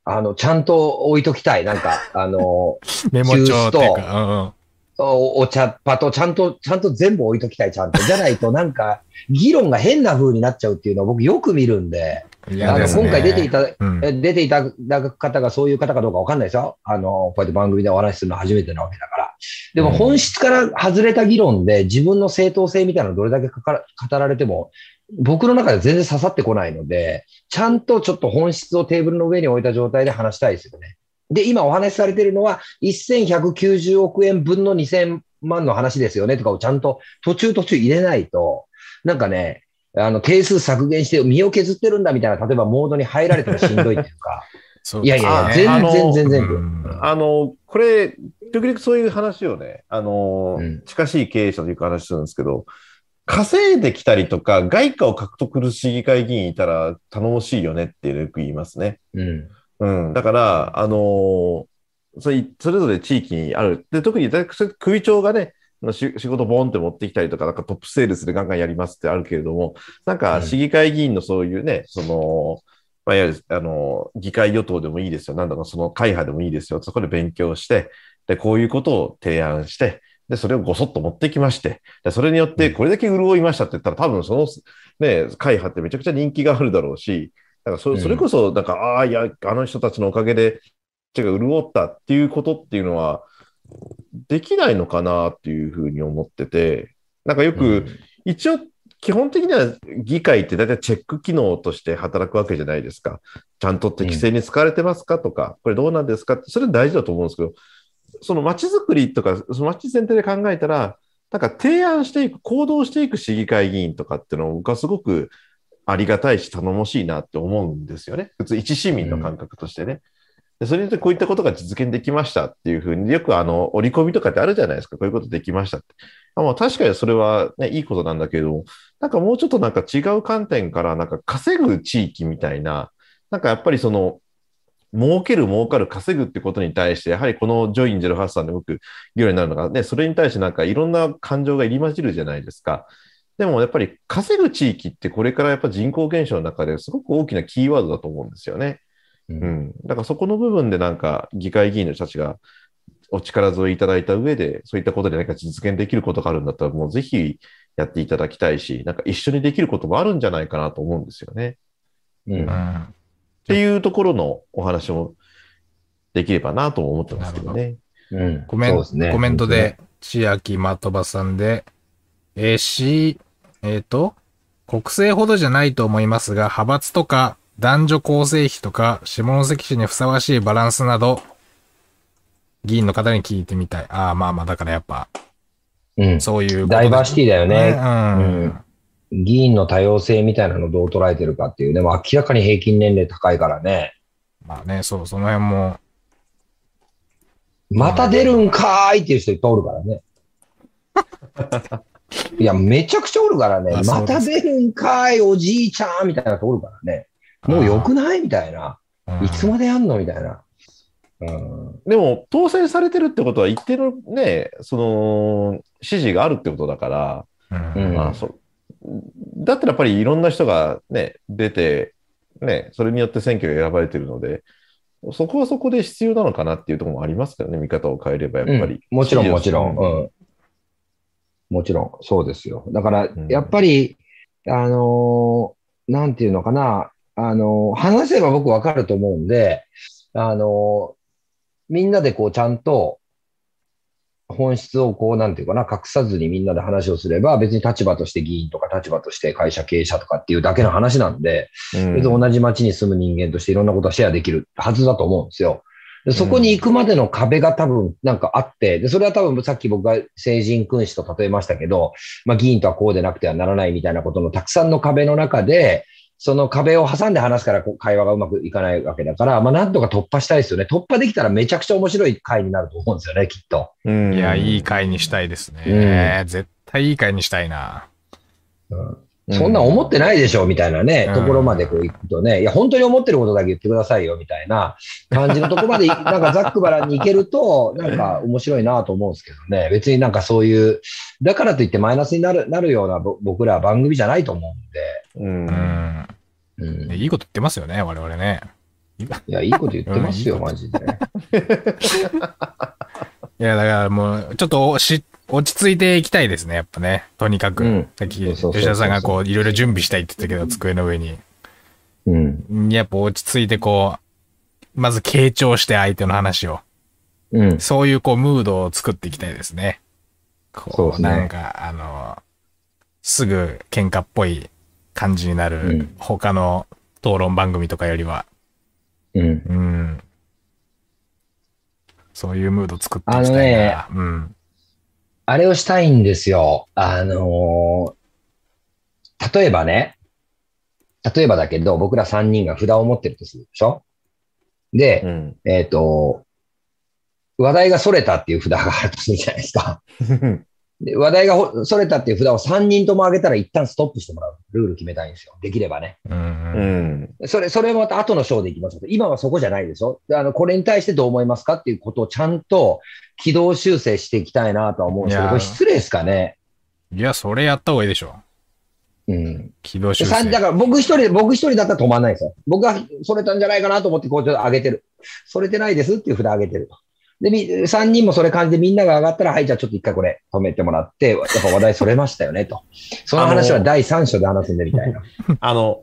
[SPEAKER 2] あの、ちゃんと置いときたい。なんか、あの、
[SPEAKER 3] メモ帳っていうか、
[SPEAKER 2] おお茶っ葉とちゃんと、ちゃんと全部置いときたい、ちゃんと。じゃないとなんか、議論が変な風になっちゃうっていうのを僕よく見るんで、
[SPEAKER 3] うん。い
[SPEAKER 2] あの、今回出ていただ、
[SPEAKER 3] うん
[SPEAKER 2] え出ていただく方がそういう方かどうかわかんないですよ。あの、こうやって番組でお話しするのは初めてなわけだから。でも
[SPEAKER 1] うん
[SPEAKER 2] 本質から外れた議論で自分の正当性みたいなのどれだけかから語られても、僕の中で全然刺さってこないので、ちゃんとちょっと本質をテーブルの上に置いた状態で話したいですよね。で、今お話しされているのは、1190億円分の2000万の話ですよねとかをちゃんと途中途中入れないと、なんかね、あの、定数削減して身を削ってるんだみたいな、例えばモードに入られたらしんどいっていうか、
[SPEAKER 3] そう
[SPEAKER 2] いやいや
[SPEAKER 1] あ
[SPEAKER 2] いや、全然全然
[SPEAKER 1] あの、これ、時々そういう話をね、あの、
[SPEAKER 2] うん。
[SPEAKER 1] 近しい経営者というか話するんですけど、稼いできたりとか、外貨を獲得する市議会議員いたら頼もしいよねってよく言いますね。
[SPEAKER 2] うん。
[SPEAKER 1] うん。だから、あのそれそれぞれ地域にある。で、特に首長がね、仕事ボンって持ってきたりとか、なんかトップセールスでガンガンやりますってあるけれども、なんか市議会議員のそういうね、その、まあ、いわゆる、あの、議会与党でもいいですよ。なんだろう、その会派でもいいですよ。そこで勉強して、で、こういうことを提案して、で、それをごそっと持ってきまして、でそれによってこれだけ潤いましたって言ったら、多分その、ね、会派ってめちゃくちゃ人気があるだろうし、だからそれそれこそ、なんか、ああ、いや、あの人たちのおかげで、手が潤ったっていうことっていうのは、できないのかなっていうふうに思ってて、なんかよく、一応、基本的には議会って大体チェック機能として働くわけじゃないですか。ちゃんと適正に使われてますかとか、これどうなんですかって、それ大事だと思うんですけど、その街づくりとか、その街全体で考えたら、なんか提案していく、行動していく市議会議員とかっていうの僕はすごくありがたいし頼もしいなって思うんですよね。普通一市民の感覚としてね。でそれによってこういったことが実現できましたっていうふうに、よくあの、折り込みとかってあるじゃないですか。こういうことできましたって。あまあ、確かにそれはね、いいことなんだけれども、なんかもうちょっとなんか違う観点から、なんか稼ぐ地域みたいな、なんかやっぱりその、儲ける、儲かる、稼ぐってことに対して、やはりこのジョイン08さんで僕、議論になるのがね、それに対してなんかいろんな感情が入り混じるじゃないですか。でもやっぱり稼ぐ地域ってこれからやっぱ人口減少の中ですごく大きなキーワードだと思うんですよね。うん。だからそこの部分でなんか議会議員の人たちがお力添えいただいた上で、そういったことで何か実現できることがあるんだったら、もうぜひやっていただきたいし、なんか一緒にできることもあるんじゃないかなと思うんですよね。うん。っていうところのお話もできればなと思ってますけどね。
[SPEAKER 3] うん。コメント、ね、コメントで、千秋的場さんで、えー、し、えっ、ー、と、国政ほどじゃないと思いますが、派閥とか男女構成比とか、下関市にふさわしいバランスなど、議員の方に聞いてみたい。ああ、まあまあ、だからやっぱ、
[SPEAKER 2] うん、
[SPEAKER 3] そういう、
[SPEAKER 2] ダイバーシティだよね。うん、うん、議員の多様性みたいなのをどう捉えてるかっていうね、も明らかに平均年齢高いからね。
[SPEAKER 3] まあね、そう、その辺も。
[SPEAKER 2] また出るんかーいっていう人いっぱいおるからね。いや、めちゃくちゃおるからね。また出るんかい、おじいちゃんみたいな人おるからね。もう良くないみたいな。いつまでやんのみたいな。
[SPEAKER 1] うん、でも、当選されてるってことは、一定のね、その、支持があるってことだから、うんまあ、そだったらやっぱりいろんな人がね、出て、ね、それによって選挙が選ばれてるので、そこはそこで必要なのかなっていうところもありますけどね、見方を変えればやっぱり。
[SPEAKER 2] うん、もちろん、もちろん。うん。もちろん、そうですよ。だから、やっぱり、うん、あのー、なんていうのかな、あのー、話せば僕わかると思うんで、あのー、みんなでこうちゃんと本質をこう、なんていうかな、隠さずにみんなで話をすれば、別に立場として議員とか立場として会社経営者とかっていうだけの話なんで、うん、別に同じ街に住む人間としていろんなことをシェアできるはずだと思うんですよ。でそこに行くまでの壁が多分なんかあって、で、それは多分さっき僕が成人君子と例えましたけど、まあ議員とはこうでなくてはならないみたいなことのたくさんの壁の中で、その壁を挟んで話すから会話がうまくいかないわけだから、まあなんとか突破したいですよね。突破できたらめちゃくちゃ面白い回になると思うんですよね、きっと。
[SPEAKER 3] いや、いい回にしたいですね。うん、絶対いい回にしたいな。
[SPEAKER 2] うんそんな思ってないでしょ、みたいなね、ところまでこう行くとね、いや、本当に思ってることだけ言ってくださいよ、みたいな感じのところまで、なんかざっくばらんに行けると、なんか面白いなと思うんですけどね、別になんかそういう、だからといってマイナスになるなるような僕らは番組じゃないと思うんで。うん。
[SPEAKER 3] うん、いいこと言ってますよね、我々ね。
[SPEAKER 2] いや、いいこと言ってますよ、マジで。
[SPEAKER 3] いや、だからもう、ちょっとし落ち着いていきたいですね、やっぱね。とにかく。うん、さっき、吉田さんがこう、いろいろ準備したいって言ったけど、机の上に。うん。やっぱ落ち着いてこう、まず傾聴して相手の話を。うん。そういうこう、ムードを作っていきたいですね。こう、うね、なんか、あの、すぐ喧嘩っぽい感じになる、他の討論番組とかよりは。うん。うん。そういうムード作っていきたいな。ね、うん。
[SPEAKER 2] あれをしたいんですよ。あのー、例えばね、例えばだけど、僕ら3人が札を持ってるとするでしょ？で、うん、えっ、ー、と、話題が逸れたっていう札があるとするじゃないですか。で話題がほそれたっていう札を3人とも上げたら一旦ストップしてもらう。ルール決めたいんですよ。できればね。
[SPEAKER 3] うん。
[SPEAKER 2] それ、それもまた後の章でいきますけど、今はそこじゃないでしょであの、これに対してどう思いますかっていうことをちゃんと軌道修正していきたいなとは思うんですけど、失礼ですかね。
[SPEAKER 3] いや、それやった方がいいでしょ。
[SPEAKER 2] うん。
[SPEAKER 3] 軌道修
[SPEAKER 2] でさんだ
[SPEAKER 3] 正。
[SPEAKER 2] から僕一人で、僕一人だったら止まんないですよ。僕がそれたんじゃないかなと思って、こうちょっと上げてる。それてないですっていう札上げてると。で、み三人もそれ感じでみんなが上がったら、はい、じゃあちょっと一回これ止めてもらって、やっぱ話題それましたよね、と。その話は第三章で話すんでみたいな。
[SPEAKER 1] あの、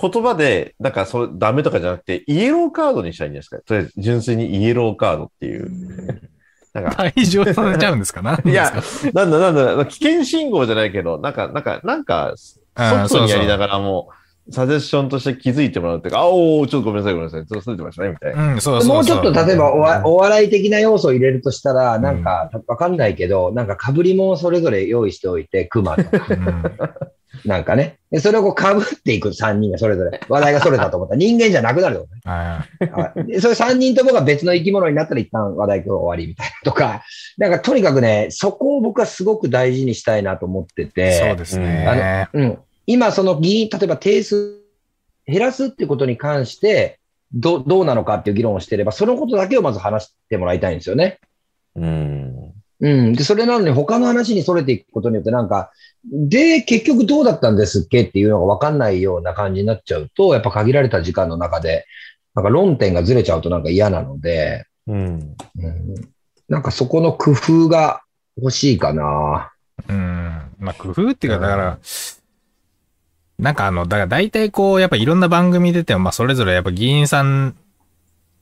[SPEAKER 1] 言葉で、なんかそれダメとかじゃなくて、イエローカードにしたらいいんじゃないですか。とりあえず純粋にイエローカードっていう。なんか、
[SPEAKER 3] 退場されちゃうんですか？ない
[SPEAKER 1] や、なんだなんだ、危険信号じゃないけど、なんか、なんか、なんか、
[SPEAKER 3] うん
[SPEAKER 1] 外にやりながらも、サジェッションとして気づいてもらうっていうか、あおーちょっとごめんなさい、ごめんなさい、ちょっと忘れてましたね、みたいな。
[SPEAKER 3] うん、そうそうそう。
[SPEAKER 2] もうちょっと例えばおわお笑い的な要素を入れるとしたら、
[SPEAKER 3] ん
[SPEAKER 2] なんか、わかんないけど、なんか被り物をそれぞれ用意しておいて、熊とか、
[SPEAKER 3] うん
[SPEAKER 2] なんかね。でそれをこう被っていく3人がそれぞれ、話題がそれたと思ったら人間じゃなくなるよね。
[SPEAKER 3] は
[SPEAKER 2] はいでそれ3人ともが別の生き物になったら一旦話題今日終わりみたいなとか、なんかとにかくね、そこを僕はすごく大事にしたいなと思って
[SPEAKER 3] い。
[SPEAKER 2] て、
[SPEAKER 3] そうですね。
[SPEAKER 2] うん、今その議員、例えば定数減らすってことに関して、どどうなのかっていう議論をしてれば、そのことだけをまず話してもらいたいんですよね。
[SPEAKER 1] うん。
[SPEAKER 2] うん。で、それなのに他の話に逸れていくことによってなんか、で、結局どうだったんですっけっていうのが分かんないような感じになっちゃうと、やっぱ限られた時間の中で、なんか論点がずれちゃうとなんか嫌なので、
[SPEAKER 1] うん。
[SPEAKER 2] うん、なんかそこの工夫が欲しいかな。
[SPEAKER 3] うん。まあ、工夫っていうか、だから、なんかあの、だから大体こう、やっぱいろんな番組出ても、まあ、それぞれやっぱ議員さん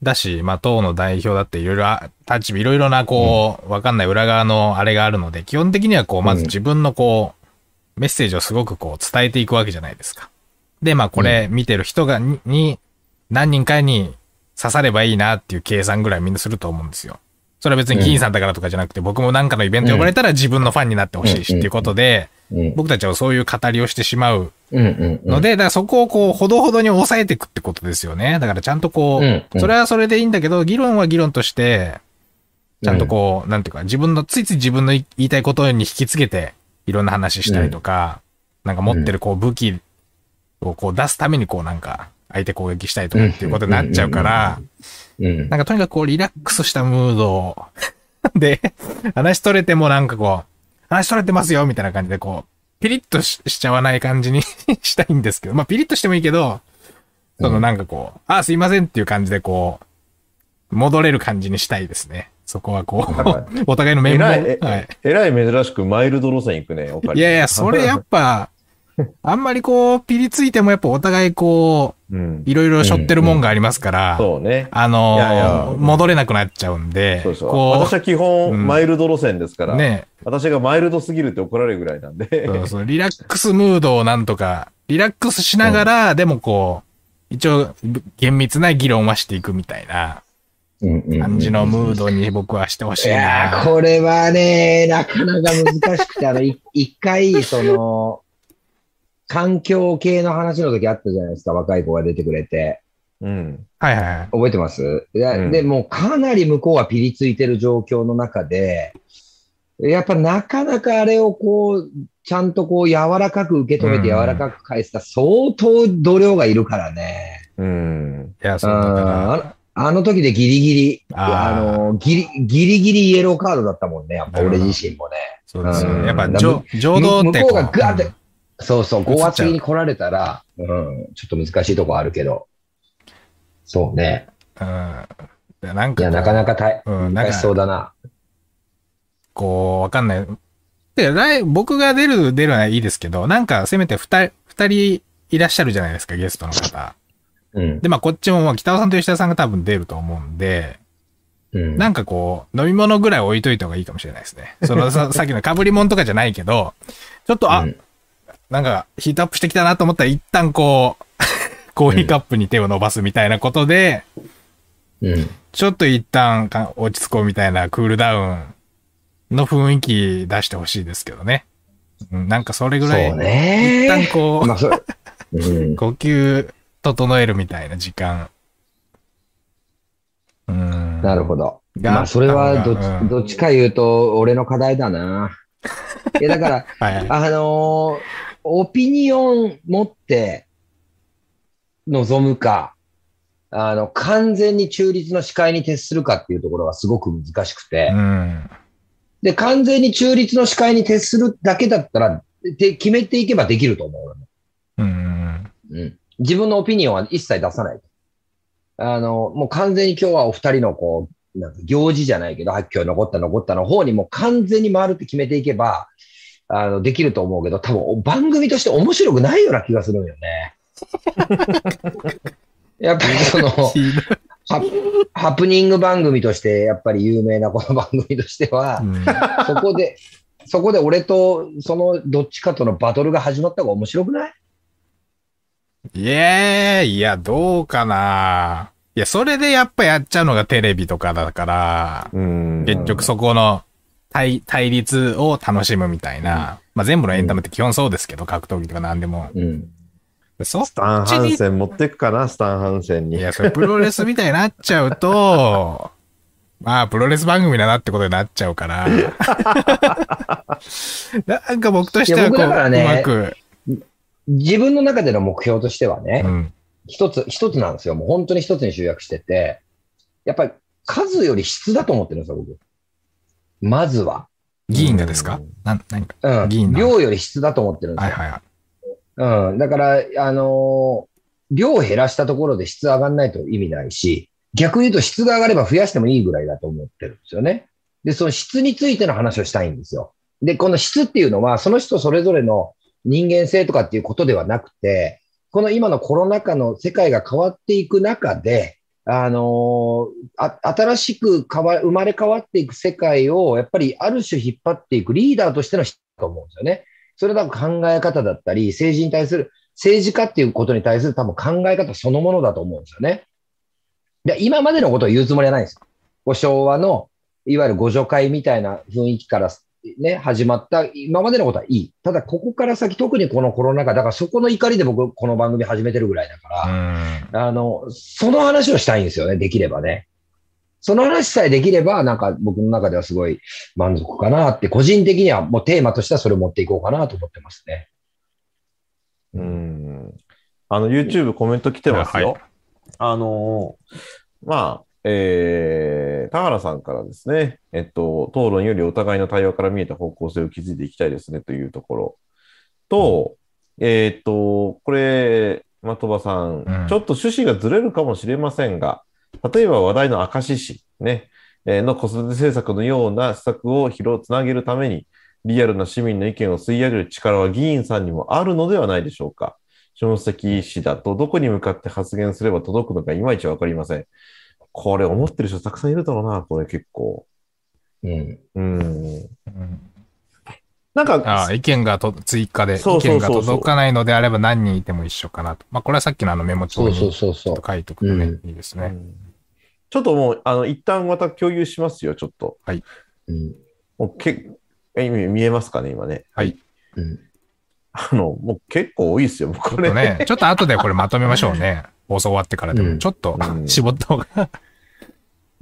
[SPEAKER 3] だし、まあ、党の代表だっていろいろあ、立場、いろいろなこう、わかんない裏側のあれがあるので、基本的にはこう、まず自分のこう、メッセージをすごくこう、伝えていくわけじゃないですか。で、まあ、これ見てる人が、に、に何人かに刺さればいいなっていう計算ぐらいみんなすると思うんですよ。それは別に議員さんだからとかじゃなくて、僕もなんかのイベント呼ばれたら自分のファンになってほしいしっていうことで、
[SPEAKER 2] うん。
[SPEAKER 3] 僕たちはそういう語りをしてしまう。ので、だからそこをこう、ほどほどに抑えていくってことですよね。だからちゃんとこ
[SPEAKER 2] う
[SPEAKER 3] それはそれでいいんだけど、議論は議論として、ちゃんとこう、なんていうか、自分の、ついつい自分の言いたいことに引き継げて、いろんな話したりとか、なんか持ってるこう、武器をこう出すためにこう、なんか、相手攻撃したりとかっていうことになっちゃうから、
[SPEAKER 2] うん。
[SPEAKER 3] なんかとにかくこう、リラックスしたムードで、話取れてもなんかこう、話取れてますよみたいな感じでこう、ピリッとししちゃわない感じに したいんですけど、まあピリッとしてもいいけど、そのなんかこう、あーすいませんっていう感じでこう、戻れる感じにしたいですね。そこはこ
[SPEAKER 1] は
[SPEAKER 3] う、お互いの面も。
[SPEAKER 1] えらい、
[SPEAKER 3] は
[SPEAKER 1] ええらい珍しくマイルド路線行くね、おか
[SPEAKER 3] い。いやいや、それやっぱ、あんまりこう、ピリついてもやっぱお互いこう、
[SPEAKER 1] うん。
[SPEAKER 3] いろいろ背負ってるもんがありますから、
[SPEAKER 1] そうね。
[SPEAKER 3] あのー
[SPEAKER 1] いやいや
[SPEAKER 3] 戻れなくなっちゃうんで、
[SPEAKER 1] そうそう。
[SPEAKER 3] こ
[SPEAKER 1] 私は基本、
[SPEAKER 3] うん
[SPEAKER 1] マイルド路線ですから、
[SPEAKER 3] ね、
[SPEAKER 1] 私がマイルドすぎるって怒られるぐらいなんで。
[SPEAKER 3] そうそう、リラックスムードをなんとか、リラックスしながら、でもこう、一応、厳密な議論はしていくみたいな感じのムードに僕はしてほしい
[SPEAKER 2] いや。これはね、なかなか難しくて、あの、い一回、その、環境系の話の時あったじゃないですか、若い子が出てくれて。
[SPEAKER 1] うん。
[SPEAKER 3] はいはいはい。
[SPEAKER 2] 覚えてます？いや
[SPEAKER 1] うん
[SPEAKER 2] で、もうかなり向こうはピリついてる状況の中で、やっぱなかなかあれをこう、ちゃんとこう柔らかく受け止めて
[SPEAKER 3] うん
[SPEAKER 2] 柔らかく返した相当度量がいるからね。
[SPEAKER 1] うん。
[SPEAKER 3] いや、
[SPEAKER 2] う
[SPEAKER 3] そうだから、
[SPEAKER 2] んあの時でギリギリ、
[SPEAKER 3] あ
[SPEAKER 2] のギリ、ギリギリイエローカードだったもんね、やっぱ俺自身もね。
[SPEAKER 3] そうですよね。
[SPEAKER 2] うん
[SPEAKER 3] やっぱ、情情動って
[SPEAKER 2] 向こうがガーって
[SPEAKER 3] うん
[SPEAKER 2] そうそう、
[SPEAKER 3] 映っちゃう
[SPEAKER 2] 高圧的に来られたら、うん、ちょっと難しいとこあるけど。そうね。
[SPEAKER 3] うん。なんか
[SPEAKER 2] いや、なかなか大
[SPEAKER 3] うんなんか
[SPEAKER 2] 難しそうだな。
[SPEAKER 3] こう、わかんない。で、来、僕が出る、出るのはいいですけど、なんか、せめて二人、二人いらっしゃるじゃないですか、ゲストの方。
[SPEAKER 2] うん。
[SPEAKER 3] で、まあ、こっちも、まあ北尾さんと吉田さんが多分出ると思うんで、
[SPEAKER 2] うん
[SPEAKER 3] なんかこう、飲み物ぐらい置いといた方がいいかもしれないですね。そのさ さっきの被り物とかじゃないけど、ちょっと、あ、
[SPEAKER 2] うん
[SPEAKER 3] なんかヒートアップしてきたなと思ったら一旦こう、コーヒーカップに手を伸ばすみたいなことで、
[SPEAKER 2] うん。
[SPEAKER 3] ちょっと一旦か落ち着こうみたいなクールダウンの雰囲気出してほしいですけどね。うんなんかそれぐらい、一旦こ
[SPEAKER 2] まあ、うん
[SPEAKER 3] う。呼吸整えるみたいな時間。うん。
[SPEAKER 2] なるほど。
[SPEAKER 3] が
[SPEAKER 2] まあ、それはどっち、
[SPEAKER 3] うん
[SPEAKER 2] どっちか言うと、俺の課題だな。いや、だから、
[SPEAKER 3] はい。
[SPEAKER 2] あのーオピニオン持って望むか、あの、完全に中立の視界に徹するかっていうところがすごく難しくて、
[SPEAKER 3] うん。
[SPEAKER 2] で、完全に中立の視界に徹するだけだったら、で決めていけばできると思う。
[SPEAKER 3] うん。
[SPEAKER 2] うん。自分のオピニオンは一切出さない。あの、もう完全に今日はお二人のこう、なんか行事じゃないけど、はい、今日残った残ったの方にもう完全に回るって決めていけば、あの、できると思うけど、多分番組として面白くないような気がするんよね。やっぱりその、ハハプニング番組として、やっぱり有名なこの番組としては
[SPEAKER 3] う、ん
[SPEAKER 2] そこで、そこで俺とそのどっちかとのバトルが始まった方が面白くない？
[SPEAKER 3] いえいや、どうかないや、それでやっぱやっちゃうのがテレビとかだから、
[SPEAKER 1] うん。
[SPEAKER 3] 結局そこの対対立を楽しむみたいな。まあ全部のエンタメって基本そうですけど、格闘技とか何でも。
[SPEAKER 2] うん。
[SPEAKER 3] そっ
[SPEAKER 1] スタン・ハンセン持ってくかな、スタン・ハンセンに。
[SPEAKER 3] いや、それプロレスみたいになっちゃうと、まあ、プロレス番組だなってことになっちゃうから。なんか僕としてはこう、
[SPEAKER 2] ね
[SPEAKER 3] うまく、
[SPEAKER 2] 自分の中での目標としてはね、
[SPEAKER 3] うん。
[SPEAKER 2] 一つ、一つなんですよ。もう本当に一つに集約してて、やっぱり数より質だと思ってるんですよ、僕。まずは。
[SPEAKER 3] 議員がですか？
[SPEAKER 1] うん
[SPEAKER 3] なん、何か？
[SPEAKER 2] うん。
[SPEAKER 3] 議員な
[SPEAKER 2] 量より質だと思ってるんですよ。
[SPEAKER 3] はいはいはい。
[SPEAKER 2] うん。だから、あのー量を減らしたところで質上がんないと意味ないし、逆に言うと質が上がれば増やしてもいいぐらいだと思ってるんですよね。で、その質についての話をしたいんですよ。で、この質っていうのは、その人それぞれの人間性とかっていうことではなくて、この今のコロナ禍の世界が変わっていく中で、あのあ新しく変わ生まれ変わっていく世界を、やっぱりある種引っ張っていくリーダーとしての人だと思うんですよね。それだと考え方だったり、政治に対する、政治家っていうことに対する多分考え方そのものだと思うんですよね。で今までのことを言うつもりはないんですよ。昭和の、いわゆる互助会みたいな雰囲気からね、始まった今までのことはいい。ただ、ここから先、特にこのコロナ禍、だからそこの怒りで僕、この番組始めてるぐらいだから、
[SPEAKER 3] うん。
[SPEAKER 2] あの、その話をしたいんですよね、できればね。その話さえできれば、なんか僕の中ではすごい満足かなって、個人的にはもうテーマとしてはそれを持っていこうかなと思ってますね。
[SPEAKER 1] うん。あの、YouTube コメント来てますよ。
[SPEAKER 3] はい
[SPEAKER 1] あのーまあ、えー、田原さんからですね、えっと、討論よりお互いの対話から見えた方向性を築いていきたいですねというところと、えーっと、これ、的場さん、
[SPEAKER 3] うん
[SPEAKER 1] ちょっと趣旨がずれるかもしれませんが、例えば話題の明石市、ね、えーの子育て政策のような施策を広つなげるために、リアルな市民の意見を吸い上げる力は議員さんにもあるのではないでしょうか。下関市だとどこに向かって発言すれば届くのかいまいちわかりません。これ思ってる人たくさんいるだろうな、これ結構。
[SPEAKER 2] うん。
[SPEAKER 1] うん。
[SPEAKER 3] うん
[SPEAKER 1] なんか、
[SPEAKER 3] ああ、意見がと追加で、意
[SPEAKER 1] そうそうそうそう
[SPEAKER 3] 見が届かないのであれば何人いても一緒かなと。まあ、これはさっきのあのメモ帳
[SPEAKER 2] そうそう
[SPEAKER 3] に。書いとくとね、
[SPEAKER 2] う
[SPEAKER 3] いいですね。
[SPEAKER 1] うんちょっともう、あの、一旦また共有しますよ、ちょっと。
[SPEAKER 2] うん。
[SPEAKER 1] もうけえ見見えますかね、今ね。
[SPEAKER 3] はい。
[SPEAKER 2] うん。
[SPEAKER 1] あの、もう結構多いですよ、これ。
[SPEAKER 3] ちょっとね、ちょっと後でこれまとめましょうね。放送終わってからでも、
[SPEAKER 2] うん
[SPEAKER 3] ちょっと
[SPEAKER 1] うん
[SPEAKER 3] 絞った方が。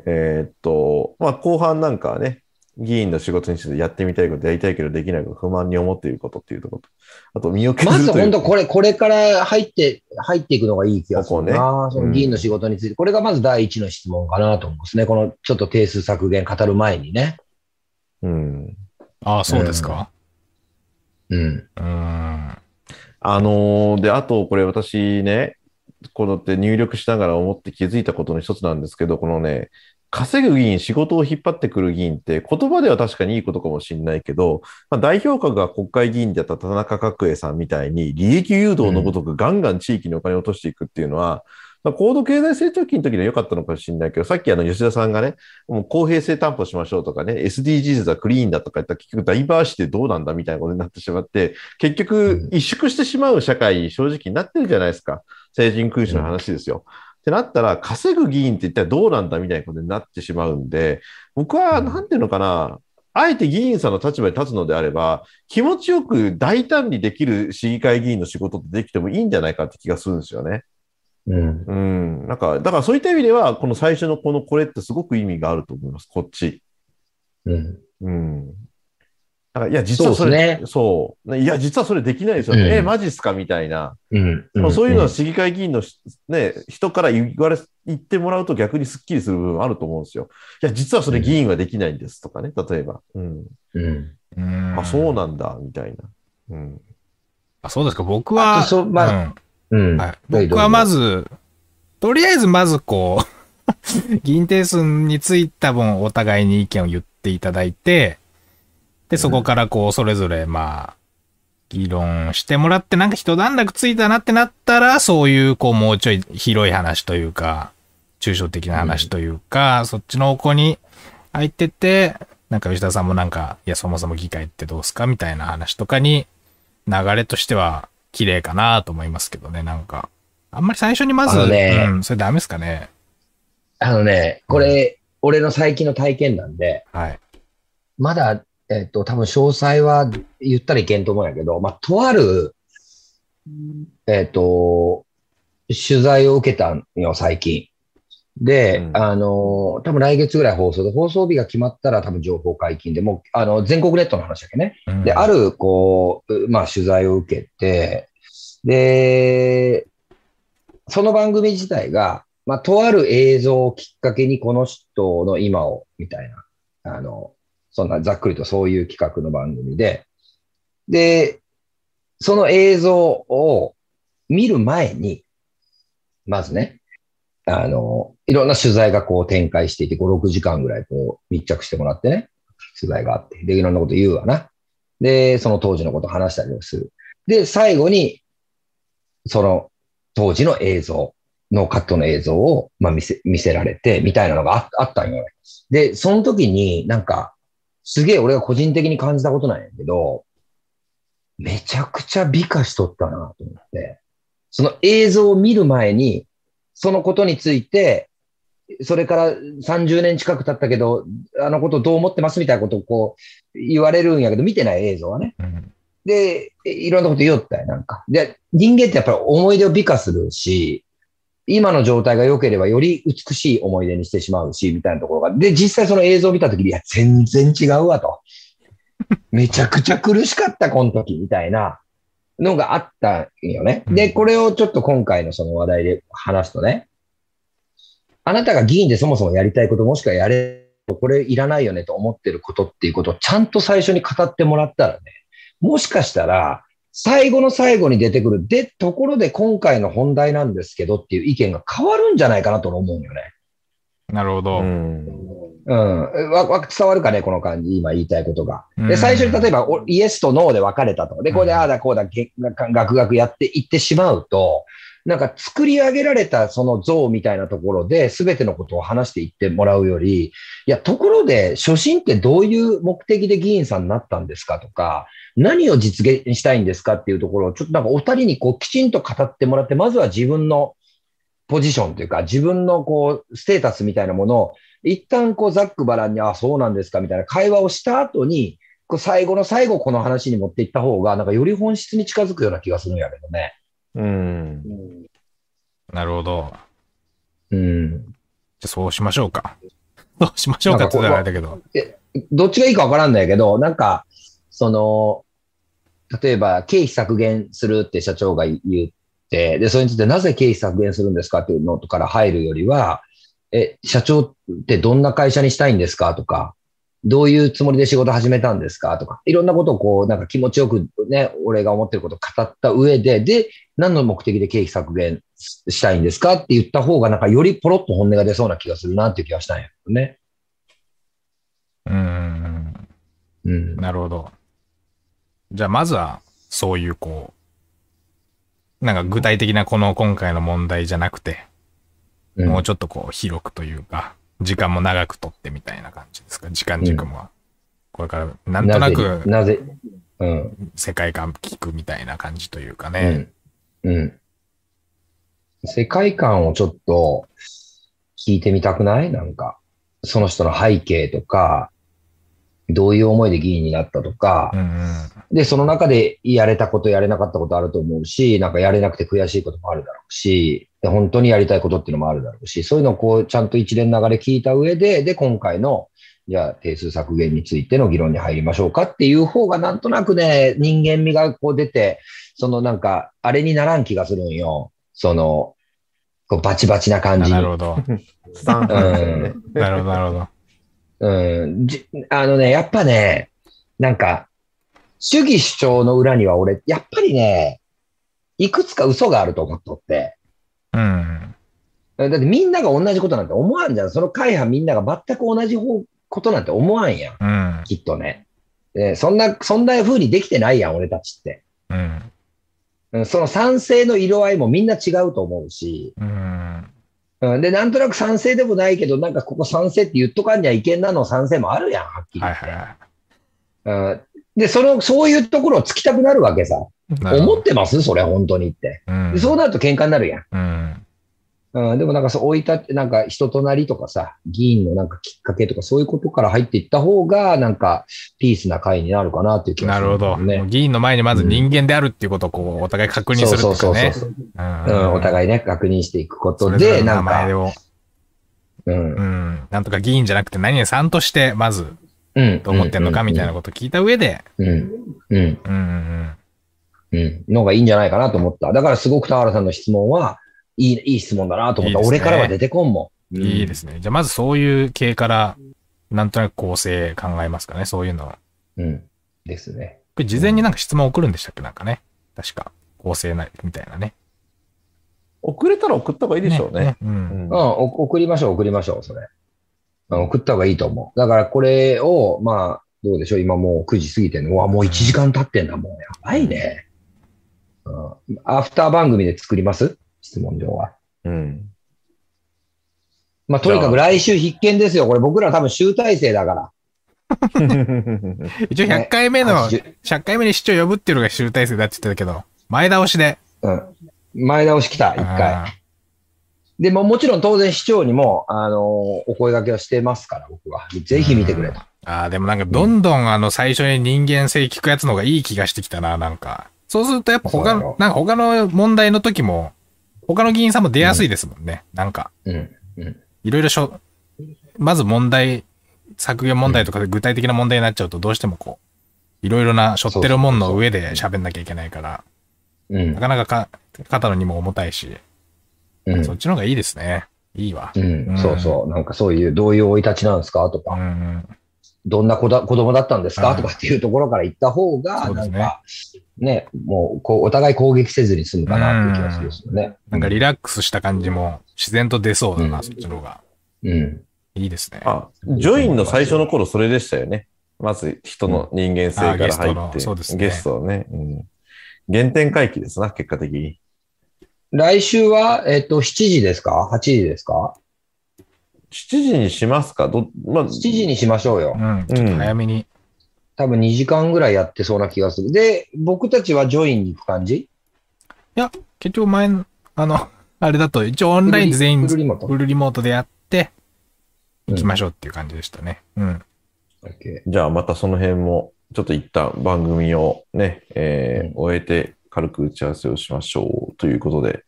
[SPEAKER 1] えーっと、まあ、後半なんかはね、議員の仕事についてやってみたいこと、やりたいけどできないこと、不満に思っていることっていうところと、あと身を削
[SPEAKER 2] まず
[SPEAKER 1] るという。
[SPEAKER 2] 本当これ、これから入って、入っていくのがいい気がするな。
[SPEAKER 1] ここね
[SPEAKER 2] その議員の仕事について、これがまず第一の質問かなと思うんですね。このちょっと定数削減語る前にね。
[SPEAKER 1] うん。
[SPEAKER 3] ああ、そうですか。
[SPEAKER 2] うん。
[SPEAKER 3] うーん。
[SPEAKER 1] あのーで、あと、これ私ね、このって入力しながら思って気づいたことの一つなんですけど、このね、稼ぐ議員、仕事を引っ張ってくる議員って、言葉では確かにいいことかもしれないけど、まあ、代表格が国会議員だった田中角栄さんみたいに、利益誘導のごとくガンガン地域にお金を落としていくっていうのは、まあ、高度経済成長期の時には良かったのかもしれないけど、さっきあの吉田さんがね、もう公平性担保しましょうとかね、SDGs はクリーンだとか言ったら結局ダイバーシティどうなんだみたいなことになってしまって、結局萎縮してしまう社会に正直になってるじゃないですか。成人君主の話ですよ。ってなったら、稼ぐ議員って一体どうなんだみたいなことになってしまうんで、僕は、なんていうのかな、あえて議員さんの立場に立つのであれば、気持ちよく大胆にできる市議会議員の仕事ってできてもいいんじゃないかって気がするんですよね。
[SPEAKER 2] うん。
[SPEAKER 1] うん。なんか、だからそういった意味では、この最初のこのこれってすごく意味があると思います。こっち。
[SPEAKER 2] うん。
[SPEAKER 1] うん。なんかいや、実はそれ、
[SPEAKER 2] そうね
[SPEAKER 1] そう。いや、実はそれできないですよ。
[SPEAKER 2] うん
[SPEAKER 1] え、マジっすか？みたいな。
[SPEAKER 2] うん。
[SPEAKER 1] まあそういうのは
[SPEAKER 2] ん
[SPEAKER 1] 市議会議員のし、ね、人から言われ、言ってもらうと逆にスッキリする部分あると思うんですよ。いや、実はそれ議員はできないんですとかね、例えば。うん。
[SPEAKER 2] うん。
[SPEAKER 3] うん
[SPEAKER 1] あ、そうなんだ、みたいな。うん。
[SPEAKER 3] あそうですか？僕
[SPEAKER 2] あ
[SPEAKER 3] は、
[SPEAKER 2] とそうまあ
[SPEAKER 3] うん
[SPEAKER 2] うん。
[SPEAKER 3] はい、僕はまず、とりあえずまずこう、議員定数について多分お互いに意見を言っていただいて、で、そこからこう、それぞれまあ、議論してもらって、なんか一段落ついたなってなったら、そういうこう、もうちょい広い話というか、抽象的な話というか、そっちの方向に入ってって、なんか吉田さんもなんか、いや、そもそも議会ってどうすか？みたいな話とかに、流れとしては綺麗かなと思いますけどね、なんか。あんまり最初にまず、
[SPEAKER 2] ね
[SPEAKER 3] うん、それダメですかね？
[SPEAKER 2] あのね、これ、俺の最近の体験なんで、
[SPEAKER 3] はい。
[SPEAKER 2] まだ、えっと、多分詳細は言ったらいけんと思うんやけど、まあ、とある、えっと、取材を受けたんよ、最近。で、
[SPEAKER 1] うん
[SPEAKER 2] あの、多分来月ぐらい放送で、放送日が決まったら多分情報解禁で、もう、あの、全国ネットの話だけね。
[SPEAKER 3] うん
[SPEAKER 2] で、ある、こう、まあ、取材を受けて、で、その番組自体が、まあ、とある映像をきっかけにこの人の今を、みたいな、あの、そんなざっくりとそういう企画の番組で、で、その映像を見る前に、まずね、あの、いろんな取材がこう展開していて、5、6時間ぐらいこう密着してもらってね、取材があって、で、いろんなこと言うわな。で、その当時のこと話したりをする。で、最後に、その当時の映像、ノーカットの映像を、まあ、見せ、見せられて、みたいなのがああったんよね。で、その時になんか、すげえ俺が個人的に感じたことなんやけど、めちゃくちゃ美化しとったなと思って、その映像を見る前に、そのことについて、それから30年近く経ったけど、あのことどう思ってますみたいなことをこう言われるんやけど、見てない映像はね。
[SPEAKER 3] うん
[SPEAKER 2] で、いろんなこと言おったよ、なんか。で、人間ってやっぱり思い出を美化するし、今の状態が良ければより美しい思い出にしてしまうし、みたいなところが。で、実際その映像を見たときに、いや、全然違うわと。めちゃくちゃ苦しかった、この時、みたいなのがあったんよね。で、
[SPEAKER 3] うん
[SPEAKER 2] これをちょっと今回のその話題で話すとね、あなたが議員でそもそもやりたいこと、もしくはやれ、これいらないよねと思ってることっていうことをちゃんと最初に語ってもらったらね、もしかしたら、最後の最後に出てくる、で、ところで今回の本題なんですけどっていう意見が変わるんじゃないかなと思うんよね。
[SPEAKER 3] なるほど。
[SPEAKER 1] うん。
[SPEAKER 2] うん。わ、わ、伝わるかね、この感じ、今言いたいことが。で、
[SPEAKER 3] うん
[SPEAKER 2] 最初に例えば、おイエスとノーで分かれたと。で、これで
[SPEAKER 3] うん
[SPEAKER 2] ああだこうだ、げがガクガクやっていってしまうと、なんか作り上げられたその像みたいなところで全てのことを話していってもらうより、いや、ところで初心ってどういう目的で議員さんになったんですかとか、何を実現したいんですかっていうところを、ちょっとなんかお二人にこうきちんと語ってもらって、まずは自分のポジションというか、自分のこう、ステータスみたいなものを、一旦こう、ざっくばらんに、あ、あそうなんですかみたいな会話をした後に、最後の最後この話に持っていった方が、なんかより本質に近づくような気がするんやけどね。
[SPEAKER 1] うん。
[SPEAKER 3] なるほど。
[SPEAKER 2] うん。
[SPEAKER 3] じゃあそうしましょうか。そうしましょうかって言ったらあれだけど。
[SPEAKER 2] どっちがいいかわからんないけど、なんか、その、例えば経費削減するって社長が言って、で、それについてなぜ経費削減するんですかっていうのから入るよりは、え、社長ってどんな会社にしたいんですかとか、どういうつもりで仕事始めたんですか？とか、いろんなことをこう、なんか気持ちよくね、俺が思ってることを語った上で、で、何の目的で経費削減したいんですか？って言った方が、なんかよりポロッと本音が出そうな気がするなっていう気がしたんやけどね。
[SPEAKER 3] うんうん。なるほど。じゃあまずは、そういうこう、なんか具体的なこの今回の問題じゃなくて、
[SPEAKER 2] うん
[SPEAKER 3] もうちょっとこう広くというか、時間も長くとってみたいな感じですか？時間軸も。これからなんとなく
[SPEAKER 2] なぜ、なぜうん。
[SPEAKER 3] 世界観聞くみたいな感じというか
[SPEAKER 2] う
[SPEAKER 3] ね。
[SPEAKER 2] ん。うん。世界観をちょっと聞いてみたくない？なんか、その人の背景とか、どういう思いで議員になったとか
[SPEAKER 3] うん、うん。
[SPEAKER 2] で、その中でやれたこと、やれなかったことあると思うし、なんかやれなくて悔しいこともあるだろうし、で本当にやりたいことっていうのもあるだろうし、そういうのをこう、ちゃんと一連流れ聞いた上で、で、今回のじゃあ定数削減についての議論に入りましょうかっていう方がなんとなくね、人間味がこう出て、そのなんか、あれにならん気がするんよ。その、こうバチバチな感じに。
[SPEAKER 3] なるほど。
[SPEAKER 1] スタンプ。
[SPEAKER 3] なるほど、なるほど。
[SPEAKER 2] うん。じあのね、やっぱね、なんか、主義主張の裏には俺、やっぱりね、いくつか嘘があると思っとって。
[SPEAKER 3] うん。
[SPEAKER 2] だってみんなが同じことなんて思わんじゃん。その会派みんなが全く同じ方ことなんて思わんやん。
[SPEAKER 3] うん。
[SPEAKER 2] きっとね。でそんな、そんな風にできてないやん、俺たちって。
[SPEAKER 3] うん。
[SPEAKER 2] うんその賛成の色合いもみんな違うと思うし。
[SPEAKER 3] うん。
[SPEAKER 2] うん、で、なんとなく賛成でもないけど、なんかここ賛成って言っとかんにはいけんなの賛成もあるやん、はっきり言って。
[SPEAKER 3] はいは
[SPEAKER 2] うんで、その、そういうところを突きたくなるわけさ。思ってます？それ、本当にって。
[SPEAKER 3] うん。
[SPEAKER 2] でそうなると喧嘩になるやん。
[SPEAKER 3] うん。
[SPEAKER 2] うん、でもなんかそう、置いたって、なんか人となりとかさ、議員のなんかきっかけとかそういうことから入っていった方が、なんか、ピースな会になるかなっていう気がする
[SPEAKER 3] なるほど。議員の前にまず人間であるっていうことをこう、お互い確認する
[SPEAKER 2] そう
[SPEAKER 3] とかね。
[SPEAKER 2] そうそうそう。
[SPEAKER 3] う。ん。
[SPEAKER 2] うん、お互いね、確認していくことで、なんか、
[SPEAKER 3] 名前を、
[SPEAKER 2] うん。
[SPEAKER 3] う、ん。なんとか議員じゃなくて何々さんとして、まず、
[SPEAKER 2] うん。
[SPEAKER 3] どう思ってんのかみたいなことを聞いた上で、
[SPEAKER 2] うん、うん、
[SPEAKER 3] うんうん
[SPEAKER 2] うん、のがいいんじゃないかなと思った。だからすごく田原さんの質問は、いい、いい質問だなと思った。
[SPEAKER 3] いいね
[SPEAKER 2] 俺からは出てこんもん。
[SPEAKER 3] うん。いいですね。じゃあまずそういう系から、なんとなく構成考えますかね、そういうのを。こ
[SPEAKER 2] うん。ですね。
[SPEAKER 3] れ事前になんか質問送るんでしたっけ？なんかね。確か。構成な、みたいなね。
[SPEAKER 1] 遅れたら送った方がいいでしょうね。
[SPEAKER 3] う。
[SPEAKER 1] うん
[SPEAKER 2] うん送りましょう、送りましょう、それ。うん送った方がいいと思う。だからこれを、まあ、どうでしょう、今もう9時過ぎてんの。うわ、もう1時間経ってんだ、もう。やばいね。うん、アフター番組で作ります？質問状は。
[SPEAKER 1] うん。
[SPEAKER 2] まあ、とにかく来週必見ですよ。これ僕ら多分集大成だから。
[SPEAKER 3] 一応100回目の、
[SPEAKER 2] 80
[SPEAKER 3] 100回目に市長呼ぶっていうのが集大成だって言ってたけど、前倒しで。
[SPEAKER 2] うん。前倒し来た、一回。
[SPEAKER 3] あ
[SPEAKER 2] でも、もちろん当然市長にも、あのーお声掛けはしてますから、僕は。ぜひ見てくれと。
[SPEAKER 3] ーあー、でもなんかどんどんあの最初に人間性聞くやつの方がいい気がしてきたな、なんか。そうするとやっぱ他のなんか他の問題の時も、他の議員さんも出やすいですもんね。なんか、
[SPEAKER 2] うん。うん。
[SPEAKER 3] いろいろしょ、まず問題、削減問題とかで具体的な問題になっちゃうとどうしてもこう、いろいろな、しょってるもんの上で喋んなきゃいけないから、
[SPEAKER 2] うん
[SPEAKER 3] な。かなかか肩の荷も重たいし、
[SPEAKER 2] うん
[SPEAKER 3] そっちの方がいいですね。いいわ。
[SPEAKER 2] うん
[SPEAKER 3] うん
[SPEAKER 2] そうそう。なんかそういう、どういう生い立ちなんですかと
[SPEAKER 3] うん
[SPEAKER 2] か、
[SPEAKER 3] うん。
[SPEAKER 2] どんな子だ子供だったんです
[SPEAKER 3] うん
[SPEAKER 2] かとかっていうところから言った方が、なんか、ね、もう、こう、お互い攻撃せずに済むかなっていう気がするんですよね。
[SPEAKER 3] なんかリラックスした感じも自然と出そうだな、
[SPEAKER 2] うん
[SPEAKER 3] そっちの方が。
[SPEAKER 2] うん。
[SPEAKER 3] いいですね。
[SPEAKER 1] あ、ジョインの最初の頃それでしたよね。まず人の人間性から入って。
[SPEAKER 3] うですね
[SPEAKER 1] ゲストのね。うん。原点回帰ですな、結果的に。
[SPEAKER 2] 来週は、えっと、7時ですか ?8 時ですか
[SPEAKER 1] ？7時にしますか？ど、まあ、
[SPEAKER 2] ?7 時にしましょうよ
[SPEAKER 3] う。ん。ちょっと早めに。
[SPEAKER 2] 多分2時間ぐらいやってそうな気がする。で、僕たちはジョインに行く感じ？
[SPEAKER 3] 結局前の、あの、あれだと一応オンラインで全員
[SPEAKER 2] フルリモート
[SPEAKER 3] フルリモートでやって、行きましょうっていう感じでしたね。うん。
[SPEAKER 2] OK
[SPEAKER 1] じゃあまたその辺も、ちょっと一旦番組をね、えー
[SPEAKER 2] うん
[SPEAKER 1] 終えて軽く打ち合わせをしましょうということで、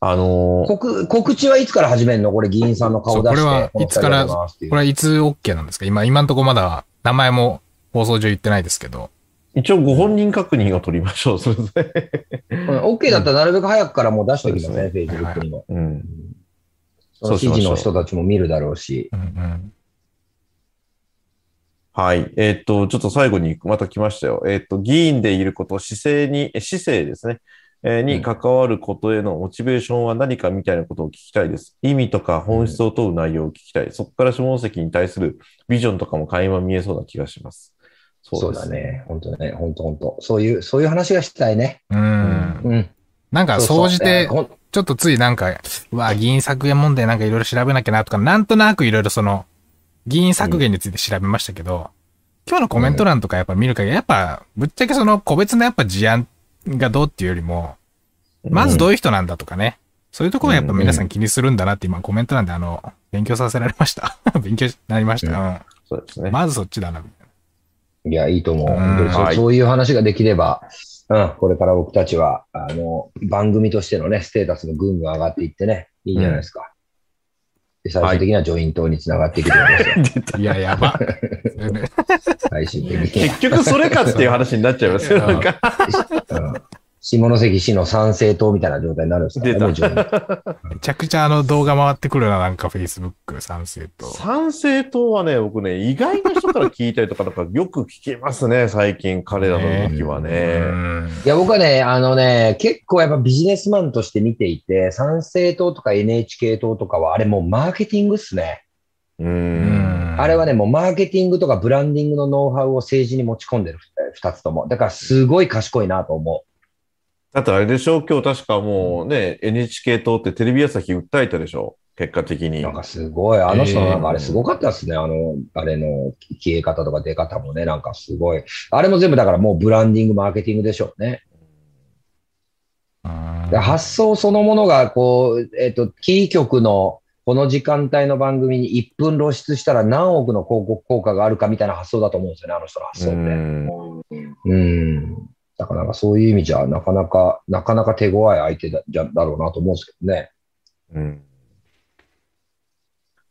[SPEAKER 1] あのー
[SPEAKER 2] 告告知はいつから始めるの？これ議員さんの顔出して。
[SPEAKER 3] これはいつから
[SPEAKER 2] こ
[SPEAKER 3] れはいつ OK なんですか？今、今んとこまだ名前も放送上言ってないですけど。
[SPEAKER 1] 一応ご本人確認を取りましょう、それで。
[SPEAKER 2] うん OK だったらなるべく早くからもう出しておきますね、フェイスブックにも。
[SPEAKER 1] うん。
[SPEAKER 2] その指示の人たちも見るだろうし。
[SPEAKER 3] うんうん。
[SPEAKER 1] はい。えーっと、ちょっと最後にまた来ましたよ。えーっと、議員でいること、姿勢に、え姿勢ですね。えーに
[SPEAKER 2] うん
[SPEAKER 1] 関わることへのモチベーションは何かみたいなことを聞きたいです。意味とか本質を問う内容を聞きたい。そこから下関に対するビジョンとかも垣間見えそうな気がします。
[SPEAKER 2] そうだね。本当ね。本当本当そういう、そういう話がしたいね。
[SPEAKER 3] うん。
[SPEAKER 2] うん。
[SPEAKER 3] なんか、総じてちょっとついなんか、うわ、議員削減問題なんかいろいろ調べなきゃなとか、なんとなくいろいろその、議員削減について調べましたけど、今日のコメント欄とかやっぱ見る限り、やっぱ、ぶっちゃけその個別のやっぱ事案がどうっていうよりも、まずどういう人なんだとかね、そういうところがやっぱ皆さん気にするんだなって今コメント欄であの、勉強させられました。勉強になりました。
[SPEAKER 1] そうですね。
[SPEAKER 3] うん。まずそっちだな、みたい
[SPEAKER 2] いや、いいと思う。
[SPEAKER 3] う
[SPEAKER 2] そう
[SPEAKER 1] はい
[SPEAKER 2] そういう話ができれば、うん、これから僕たちは、あの、番組としてのね、ステータスもぐんぐん上がっていってね、いいんじゃないですか。っで最終的にはジョイントにつながっていくと思います
[SPEAKER 3] いや、やば。
[SPEAKER 2] 最終的には。
[SPEAKER 1] 結局それかっていう話になっちゃいますよ。なんか
[SPEAKER 2] うん下関市の参政党みたいな状態になるんですからね、
[SPEAKER 3] めちゃくちゃあの動画回ってくるな、なんか Facebook 賛成と。
[SPEAKER 1] 参政党はね、僕ね、意外な人から聞いたりとか、なんかよく聞きますね、最近、彼らの動きは
[SPEAKER 3] う
[SPEAKER 1] ね。
[SPEAKER 3] ん
[SPEAKER 2] いや、僕はね、あのね、結構やっぱビジネスマンとして見ていて、参政党とか NHK 党とかは、あれもうマーケティングっすね。
[SPEAKER 1] う。
[SPEAKER 3] うんん
[SPEAKER 2] あれはね、もうマーケティングとかブランディングのノウハウを政治に持ち込んでるえー二つとも。だからすごい賢いなと思
[SPEAKER 1] だってあれでしょ？今日確かもうね、NHK 党ってテレビ朝日訴えたでしょ？結果的
[SPEAKER 2] う。
[SPEAKER 1] に
[SPEAKER 2] なん。かすごい、あの人のなんかあれ
[SPEAKER 3] えー
[SPEAKER 2] すごかったですね。あの、あれの消え方とか出方もね、なんかすごい。あれも全部だからもうブランディング、マーケティングでしょうね。で発想そのものが、こう、えっ、と、キー局のこの時間帯の番組に1分露出したら何億の広告効果があるかみたいな発想だと思うんですよね、あの人の発想
[SPEAKER 1] う
[SPEAKER 2] って。
[SPEAKER 1] ん
[SPEAKER 2] うん。だからなんかそういう意味じゃ、なかなか、なかなか手強い相手だじゃだろうなと思うんですけどね。
[SPEAKER 1] うん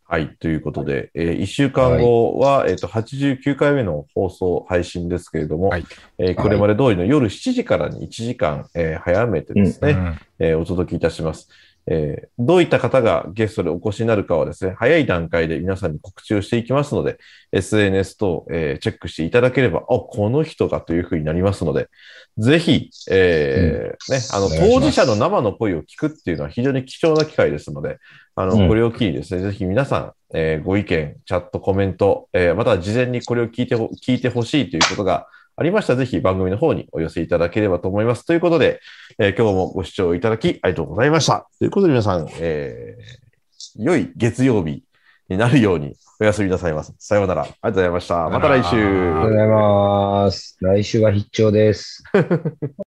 [SPEAKER 1] はい。ということで、え1週間後は、えっと、89回目の放送配信ですけれども、
[SPEAKER 3] はい
[SPEAKER 1] えーこれまで通りの夜7時からに1時間、えー早めてですね、
[SPEAKER 3] うん
[SPEAKER 1] えーお届けいたします。えーどういった方がゲストでお越しになるかはですね、早い段階で皆さんに告知をしていきますので、SNS 等、えーチェックしていただければ、あ、この人がというふうになりますので、ぜひ、えーね、あの、当事者の生の声を聞くっていうのは非常に貴重な機会ですので、あの、
[SPEAKER 2] うん。
[SPEAKER 1] これを機にですね、ぜひ皆さん、えーご意見、チャット、コメント、えーまたは事前にこれを聞いてほ、聞いてほしいということがありましたら、ぜひ番組の方にお寄せいただければと思います。ということで、えー今日もご視聴いただきありがとうございました。ということで皆さん、えー良い月曜日になるようにお休みなさいます。さようなら。ありがとうございました。また来週。
[SPEAKER 2] ありがとうございます。来週は必聴です。